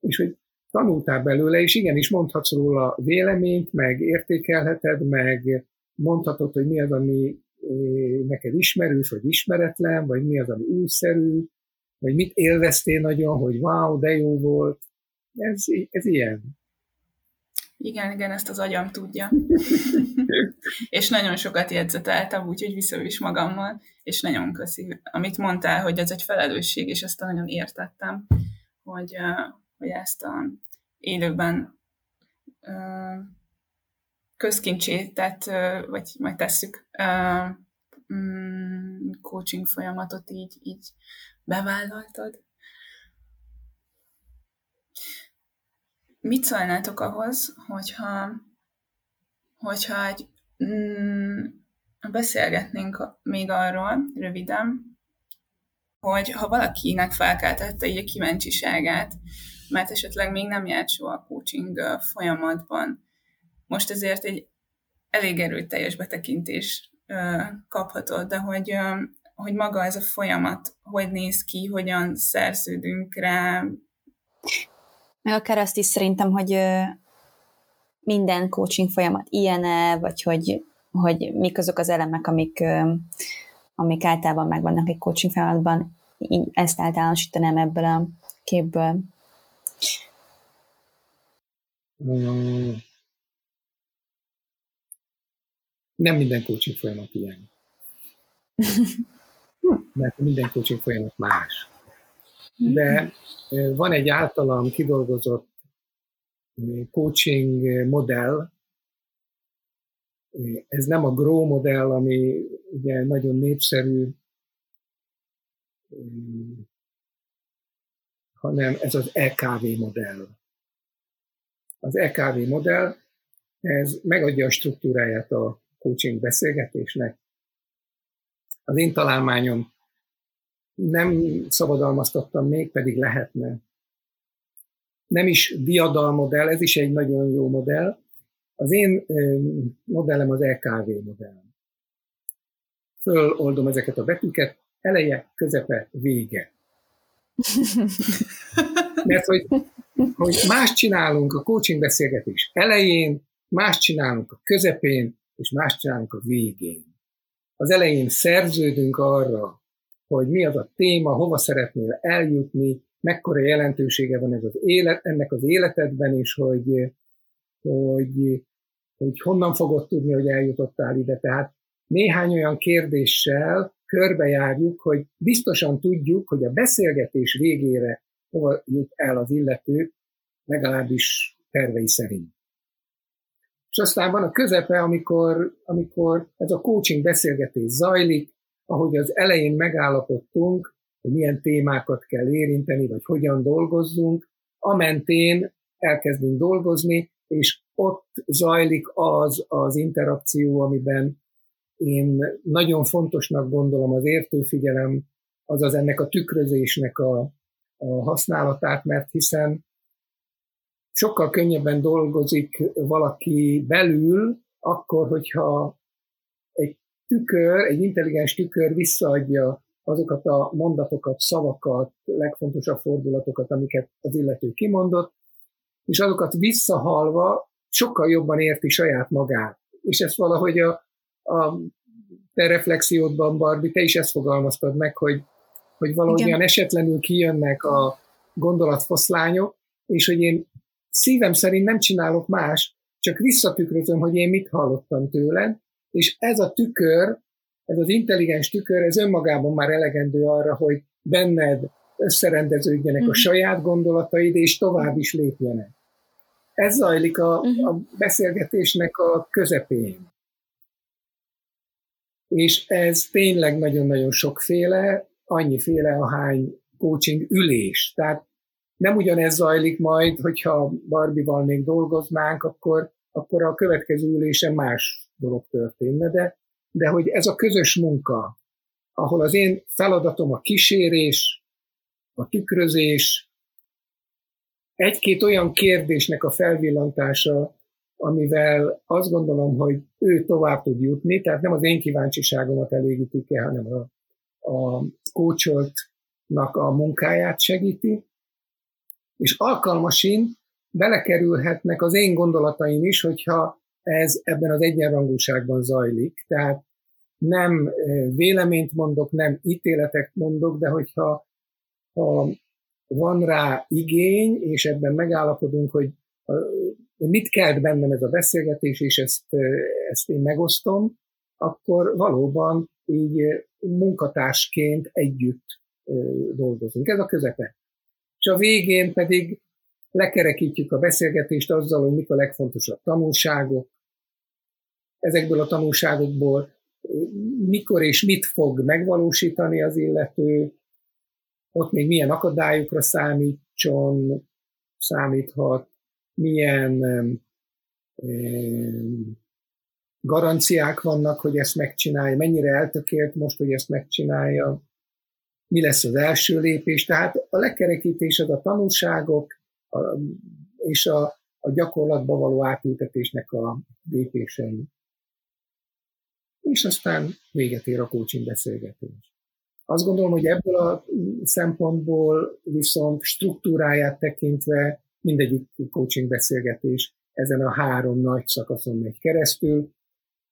És hogy tanultál belőle, és igenis mondhatsz róla véleményt, meg értékelheted, meg mondhatod, hogy mi az, ami eh, neked ismerős, vagy ismeretlen, vagy mi az, ami újszerű, vagy mit élveztél nagyon, hogy wow, de jó volt. Ez, ez ilyen. Igen, igen, ezt az agyam tudja. és nagyon sokat jegyzeteltem, úgyhogy viszem is magammal, és nagyon köszi, amit mondtál, hogy ez egy felelősség, és ezt nagyon értettem, hogy, hogy ezt a élőben közkincsét, tehát, vagy majd tesszük, mm, coaching folyamatot így, így bevállaltad. Mit szólnátok ahhoz, hogyha, hogyha egy, mm, beszélgetnénk még arról röviden, hogy ha valakinek felkeltette így a kíváncsiságát, mert esetleg még nem járt soha a coaching folyamatban, most ezért egy elég erőteljes betekintés kaphatod, de hogy, hogy maga ez a folyamat hogy néz ki, hogyan szerződünk rá. Meg akár azt is szerintem, hogy minden coaching folyamat ilyen-e, vagy hogy, hogy mik azok az elemek, amik, amik általában megvannak egy coaching folyamatban, így ezt általánosítanám ebből a képből. Mm. Nem minden coaching folyamat ilyen. Mert minden coaching folyamat más. De van egy általam kidolgozott coaching modell, ez nem a GROW modell, ami ugye nagyon népszerű, hanem ez az EKV modell. Az EKV modell, ez megadja a struktúráját a coaching beszélgetésnek. Az én találmányom nem szabadalmaztattam még, pedig lehetne. Nem is diadalmodell, ez is egy nagyon jó modell. Az én modellem az EKV modell. Föloldom ezeket a betűket, eleje, közepe, vége. Mert hogy, hogy más csinálunk a coaching beszélgetés elején, más csinálunk a közepén, és más csinálunk a végén. Az elején szerződünk arra, hogy mi az a téma, hova szeretnél eljutni, mekkora jelentősége van ez az élet, ennek az életedben, és hogy, hogy, hogy honnan fogod tudni, hogy eljutottál ide. Tehát néhány olyan kérdéssel körbejárjuk, hogy biztosan tudjuk, hogy a beszélgetés végére hova jut el az illető, legalábbis tervei szerint. És aztán van a közepe, amikor, amikor ez a coaching beszélgetés zajlik, ahogy az elején megállapodtunk, hogy milyen témákat kell érinteni, vagy hogyan dolgozzunk, amentén elkezdünk dolgozni, és ott zajlik az az interakció, amiben én nagyon fontosnak gondolom az értőfigyelem, azaz ennek a tükrözésnek a, a használatát, mert hiszen sokkal könnyebben dolgozik valaki belül, akkor, hogyha egy tükör, egy intelligens tükör visszaadja azokat a mondatokat, szavakat, legfontosabb fordulatokat, amiket az illető kimondott, és azokat visszahalva sokkal jobban érti saját magát. És ezt valahogy a, a te reflexiódban, Barbi, te is ezt fogalmaztad meg, hogy, hogy valahogyan esetlenül kijönnek a gondolatfoszlányok, és hogy én szívem szerint nem csinálok más, csak visszatükrözöm, hogy én mit hallottam tőled, és ez a tükör, ez az intelligens tükör, ez önmagában már elegendő arra, hogy benned összerendeződjenek a mhm. saját gondolataid, és tovább is lépjenek. Ez zajlik a, mhm. a beszélgetésnek a közepén. És ez tényleg nagyon-nagyon sokféle, annyiféle, ahány coaching ülés. Tehát nem ugyanez zajlik majd, hogyha Barbival még dolgoznánk, akkor, akkor a következő ülésen más dolog történne, de, de hogy ez a közös munka, ahol az én feladatom a kísérés, a tükrözés, egy-két olyan kérdésnek a felvillantása, amivel azt gondolom, hogy ő tovább tud jutni, tehát nem az én kíváncsiságomat elégítik el, hanem a, a coacholtnak a munkáját segíti, és alkalmasin belekerülhetnek az én gondolataim is, hogyha ez ebben az egyenrangúságban zajlik. Tehát nem véleményt mondok, nem ítéletek mondok, de hogyha ha van rá igény, és ebben megállapodunk, hogy mit kelt bennem ez a beszélgetés, és ezt, ezt én megosztom, akkor valóban így munkatársként együtt dolgozunk. Ez a közepe. És a végén pedig lekerekítjük a beszélgetést azzal, hogy mik a legfontosabb tanulságok, ezekből a tanulságokból mikor és mit fog megvalósítani az illető, ott még milyen akadályokra számítson, számíthat, milyen garanciák vannak, hogy ezt megcsinálja, mennyire eltökélt most, hogy ezt megcsinálja, mi lesz az első lépés. Tehát a lekerekítés a tanulságok a, és a, a gyakorlatba való átültetésnek a lépései. És aztán véget ér a coaching beszélgetés. Azt gondolom, hogy ebből a szempontból viszont struktúráját tekintve mindegyik coaching beszélgetés ezen a három nagy szakaszon megy keresztül,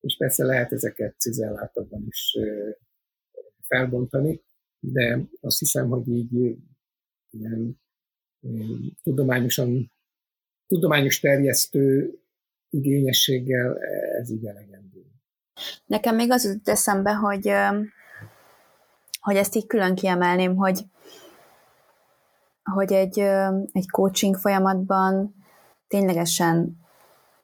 és persze lehet ezeket cizellátabban is felbontani, de azt hiszem, hogy így ilyen tudományosan, tudományos terjesztő igényességgel ez így elegendő. Nekem még az jut eszembe, hogy, hogy ezt így külön kiemelném, hogy, hogy egy, egy coaching folyamatban ténylegesen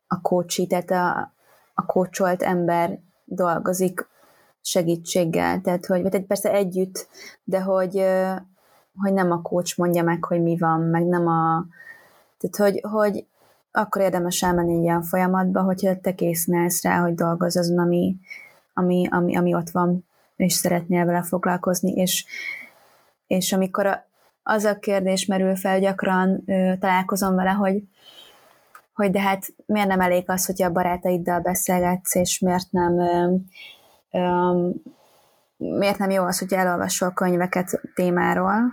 a coachi, tehát a, a coacholt ember dolgozik segítséggel, tehát hogy vagy persze együtt, de hogy, hogy nem a coach mondja meg, hogy mi van, meg nem a tehát hogy, hogy akkor érdemes elmenni egy ilyen folyamatba, hogyha te készülsz rá, hogy dolgozz azon, ami, ami, ami, ami ott van, és szeretnél vele foglalkozni, és, és amikor a, az a kérdés merül fel, gyakran ö, találkozom vele, hogy, hogy de hát miért nem elég az, hogy a barátaiddal beszélgetsz, és miért nem ö, miért nem jó az, hogy elolvasol könyveket témáról.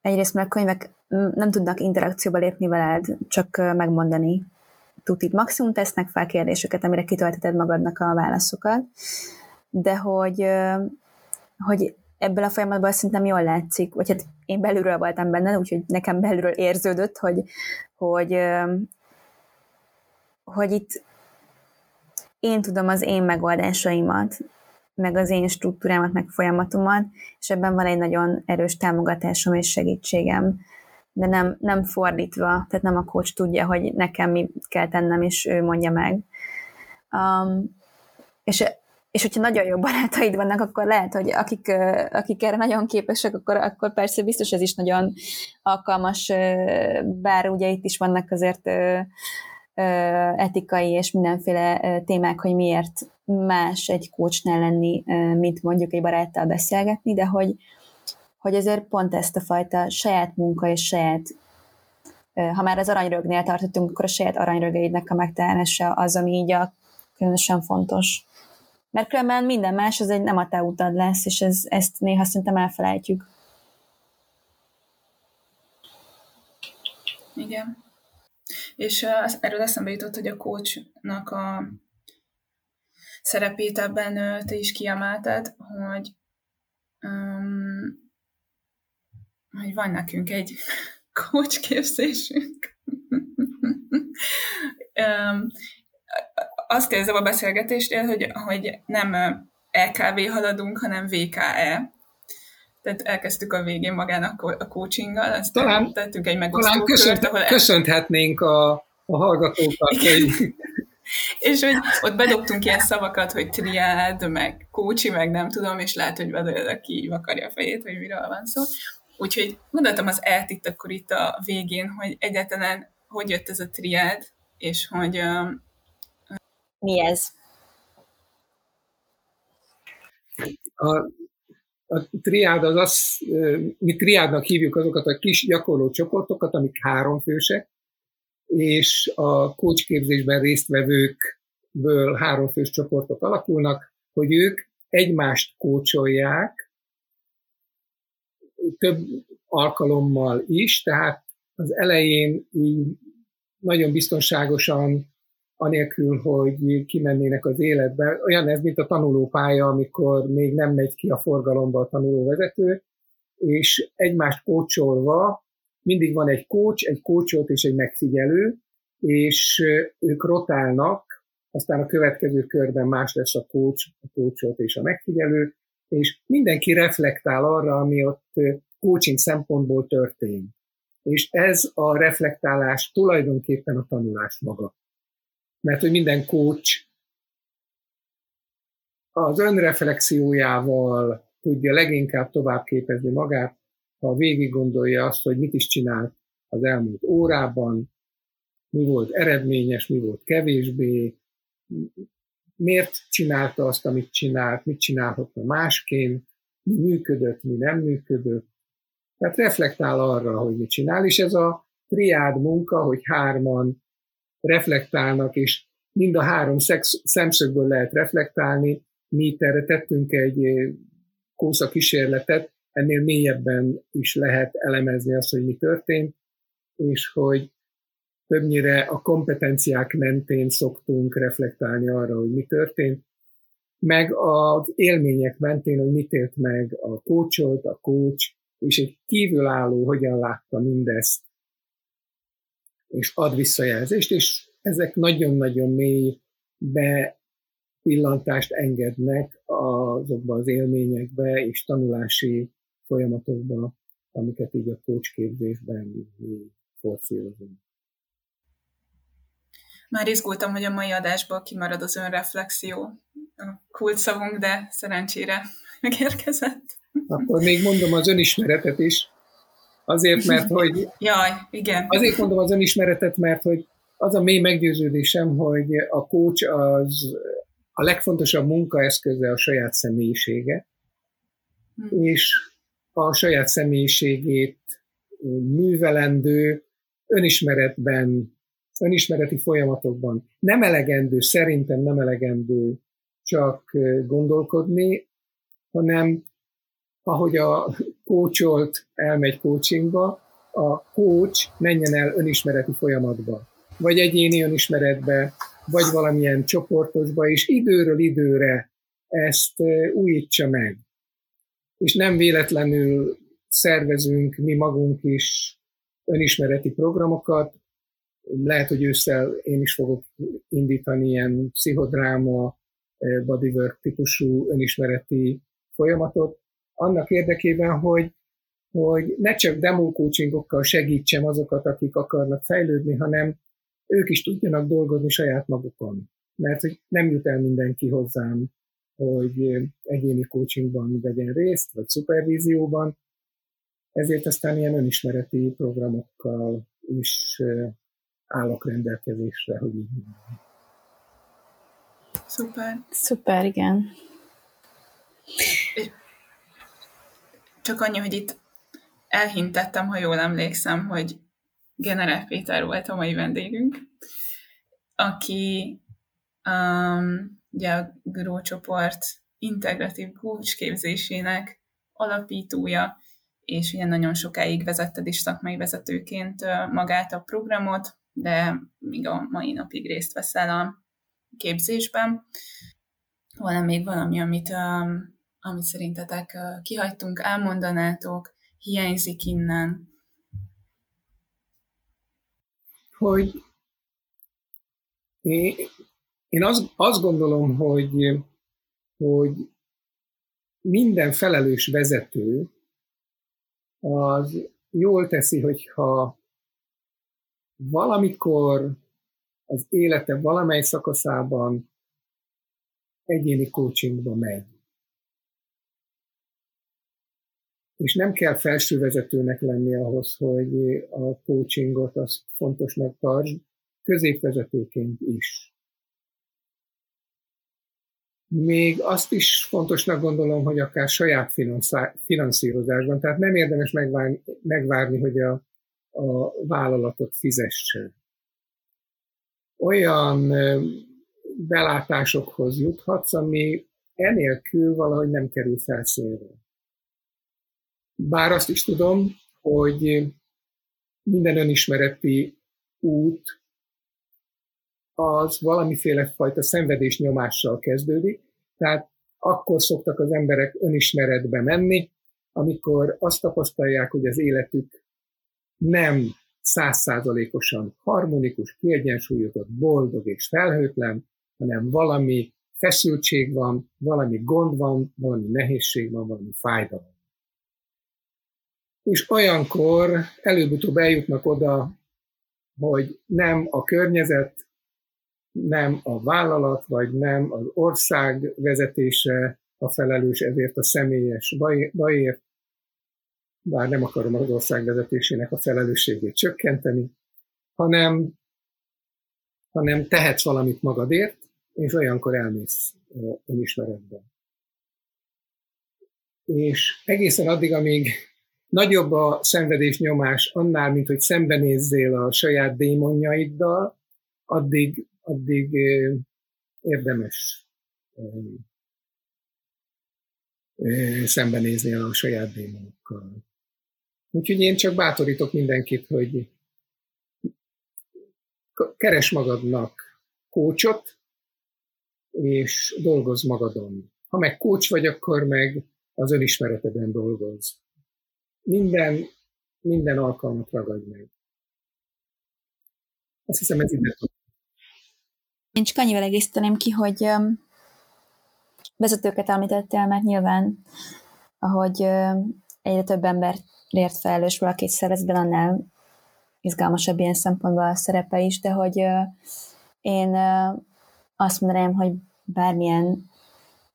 Egyrészt mert könyvek nem tudnak interakcióba lépni veled, csak megmondani tutit. Maximum tesznek fel kérdéseket, amire kitölteted magadnak a válaszokat, de hogy, hogy ebből a folyamatból szerintem jól látszik, vagy hát én belülről voltam benne, úgyhogy nekem belülről érződött, hogy, hogy, hogy itt én tudom az én megoldásaimat, meg az én struktúrámat, meg folyamatomat, és ebben van egy nagyon erős támogatásom és segítségem, de nem, nem fordítva, tehát nem a coach tudja, hogy nekem mi kell tennem, és ő mondja meg. Um, és és hogyha nagyon jó barátaid vannak, akkor lehet, hogy akik, akik erre nagyon képesek, akkor, akkor persze biztos ez is nagyon alkalmas, bár ugye itt is vannak azért etikai és mindenféle témák, hogy miért más egy coachnál lenni, mint mondjuk egy baráttal beszélgetni, de hogy, hogy ezért pont ezt a fajta saját munka és saját ha már az aranyrögnél tartottunk, akkor a saját aranyrögeidnek a megtalálása az, ami így a különösen fontos. Mert különben minden más az egy nem a te utad lesz, és ez, ezt néha szerintem elfelejtjük. Igen. És erről eszembe jutott, hogy a coachnak a szerepét ebben te is kiemelted, hogy, um, hogy van nekünk egy coach képzésünk. um, azt kérdezem a beszélgetésnél, hogy, hogy nem LKV haladunk, hanem VKE. Tehát elkezdtük a végén magának a coachinggal, azt talán, tettünk egy megosztó talán köszönt, kört, ahol köszönhetnénk a, a hallgatókat. Hogy... és hogy ott bedobtunk ilyen szavakat, hogy triád, meg kócsi, meg nem tudom, és lehet, hogy belőle aki vakarja a fejét, hogy miről van szó. Úgyhogy mondhatom az elt itt akkor itt a végén, hogy egyáltalán hogy jött ez a triád, és hogy mi ez? A, a triád az az, mi triádnak hívjuk azokat a kis gyakorló csoportokat, amik háromfősek, és a kócsképzésben résztvevőkből háromfős csoportok alakulnak, hogy ők egymást kócsolják több alkalommal is, tehát az elején így nagyon biztonságosan anélkül, hogy kimennének az életbe. Olyan ez, mint a tanulópálya, amikor még nem megy ki a forgalomba a tanulóvezető, és egymást kócsolva, mindig van egy kócs, egy kócsolt és egy megfigyelő, és ők rotálnak, aztán a következő körben más lesz a coach, a coachot és a megfigyelő, és mindenki reflektál arra, ami ott coaching szempontból történt. És ez a reflektálás tulajdonképpen a tanulás maga. Mert hogy minden coach az önreflexiójával tudja leginkább tovább képezni magát, ha végig gondolja azt, hogy mit is csinált az elmúlt órában, mi volt eredményes, mi volt kevésbé, miért csinálta azt, amit csinált, mit csinálhatna másként, mi működött, mi nem működött. Tehát reflektál arra, hogy mit csinál, és ez a triád munka, hogy hárman reflektálnak, és mind a három szemszögből lehet reflektálni. Mi itt erre tettünk egy kósza kísérletet, ennél mélyebben is lehet elemezni azt, hogy mi történt, és hogy többnyire a kompetenciák mentén szoktunk reflektálni arra, hogy mi történt, meg az élmények mentén, hogy mit élt meg a coachot, a coach, és egy kívülálló hogyan látta mindezt, és ad visszajelzést, és ezek nagyon-nagyon mély bepillantást engednek azokba az élményekbe és tanulási folyamatokba, amiket így a coachképzésben forszírozunk. Már izgultam, hogy a mai adásból kimarad az önreflexió. A kult szavunk, de szerencsére megérkezett. Akkor még mondom az önismeretet is. Azért, mert hogy... Jaj, igen. Azért mondom az önismeretet, mert hogy az a mély meggyőződésem, hogy a coach az a legfontosabb munkaeszköze a saját személyisége, hm. és a saját személyiségét művelendő önismeretben önismereti folyamatokban nem elegendő, szerintem nem elegendő csak gondolkodni, hanem ahogy a coacholt elmegy coachingba, a coach menjen el önismereti folyamatba, vagy egyéni önismeretbe, vagy valamilyen csoportosba, és időről időre ezt újítsa meg. És nem véletlenül szervezünk mi magunk is önismereti programokat, lehet, hogy ősszel én is fogok indítani ilyen pszichodráma, bodywork típusú önismereti folyamatot, annak érdekében, hogy, hogy ne csak demo coachingokkal segítsem azokat, akik akarnak fejlődni, hanem ők is tudjanak dolgozni saját magukon. Mert hogy nem jut el mindenki hozzám, hogy egyéni coachingban vegyen részt, vagy szupervízióban, ezért aztán ilyen önismereti programokkal is állok rendelkezésre, hogy így mondjam. Szuper. Szuper, igen. Csak annyi, hogy itt elhintettem, ha jól emlékszem, hogy Generál Péter volt a mai vendégünk, aki um, ugye a GRO csoport integratív képzésének alapítója, és ugye nagyon sokáig vezetted is szakmai vezetőként magát a programot, de még a mai napig részt veszel a képzésben. Van még valami, amit, um, amit szerintetek kihagytunk, elmondanátok, hiányzik innen? Hogy én azt, azt gondolom, hogy, hogy minden felelős vezető az jól teszi, hogyha valamikor az élete valamely szakaszában egyéni coachingba megy. És nem kell felsővezetőnek lenni ahhoz, hogy a coachingot azt fontosnak tartsd, középvezetőként is. Még azt is fontosnak gondolom, hogy akár saját finanszírozásban, tehát nem érdemes megvárni, megvárni hogy a a vállalatot fizesse. Olyan belátásokhoz juthatsz, ami enélkül valahogy nem kerül felszínre. Bár azt is tudom, hogy minden önismereti út az valamiféle fajta szenvedés nyomással kezdődik, tehát akkor szoktak az emberek önismeretbe menni, amikor azt tapasztalják, hogy az életük nem százszázalékosan harmonikus, kiegyensúlyozott, boldog és felhőtlen, hanem valami feszültség van, valami gond van, valami nehézség van, valami fájdalom. És olyankor előbb-utóbb eljutnak oda, hogy nem a környezet, nem a vállalat, vagy nem az ország vezetése a felelős ezért a személyes bajért, bár nem akarom az ország vezetésének a felelősségét csökkenteni, hanem, hanem tehetsz valamit magadért, és olyankor elmész önismeretbe. És egészen addig, amíg nagyobb a szenvedés nyomás annál, mint hogy szembenézzél a saját démonjaiddal, addig, addig érdemes szembenézni a saját démonokkal. Úgyhogy én csak bátorítok mindenkit, hogy keres magadnak kócsot, és dolgoz magadon. Ha meg kócs vagy, akkor meg az önismereteden dolgoz. Minden, minden alkalmat ragadj meg. Azt hiszem, ez ide Én csak annyival egészíteném ki, hogy vezetőket említettél, mert nyilván, ahogy egyre több emberért felelős valaki egy szervezetben, annál izgalmasabb ilyen szempontból a szerepe is, de hogy én azt mondanám, hogy bármilyen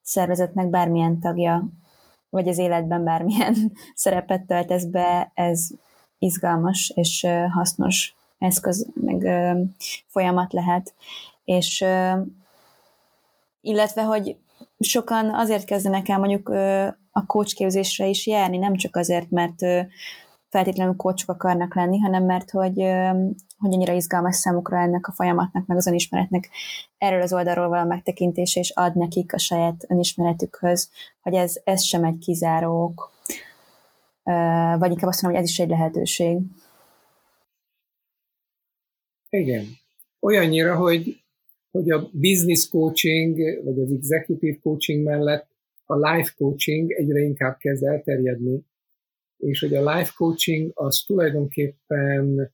szervezetnek bármilyen tagja, vagy az életben bármilyen szerepet töltesz be, ez izgalmas és hasznos eszköz, meg folyamat lehet. És illetve, hogy sokan azért kezdenek el mondjuk a coachképzésre is járni, nem csak azért, mert feltétlenül coachok akarnak lenni, hanem mert hogy, hogy annyira izgalmas számukra ennek a folyamatnak, meg az önismeretnek erről az oldalról való megtekintése, és ad nekik a saját önismeretükhöz, hogy ez, ez sem egy kizárók, vagy inkább azt mondom, hogy ez is egy lehetőség. Igen. Olyannyira, hogy, hogy a business coaching, vagy az executive coaching mellett a life coaching egyre inkább kezd elterjedni, és hogy a life coaching az tulajdonképpen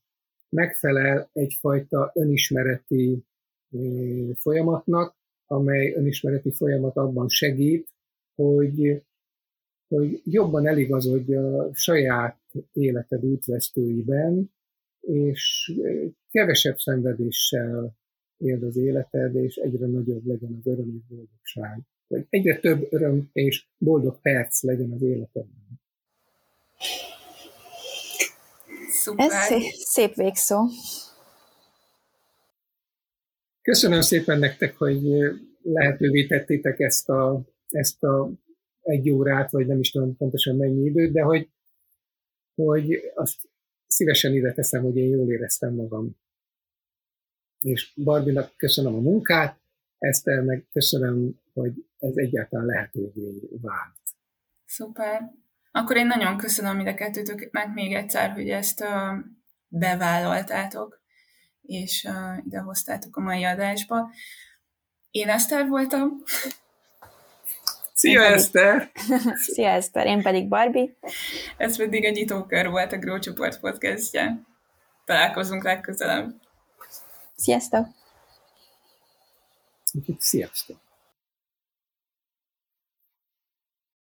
megfelel egyfajta önismereti folyamatnak, amely önismereti folyamat abban segít, hogy, hogy jobban eligazodj a saját életed útvesztőiben, és kevesebb szenvedéssel éld az életed, és egyre nagyobb legyen az öröm és boldogság. Vagy egyre több öröm és boldog perc legyen az életedben. Szuper. Ez szép, szép végszó. Köszönöm szépen nektek, hogy lehetővé tettétek ezt a, ezt a egy órát, vagy nem is tudom pontosan mennyi időt, de hogy, hogy azt szívesen ide teszem, hogy én jól éreztem magam. És Barbinak köszönöm a munkát, Eszternek köszönöm, hogy ez egyáltalán lehetővé vált. Szuper. Akkor én nagyon köszönöm mind a kettőtöknek még egyszer, hogy ezt uh, bevállaltátok, és uh, ide hoztátok a mai adásba. Én Eszter voltam. Szia, pedig... Eszter! Szia, Eszter! Én pedig Barbie. Ez pedig a nyitókör volt a Grow Csoport podcastje. Találkozunk legközelebb. Sziasztok! Sziasztok!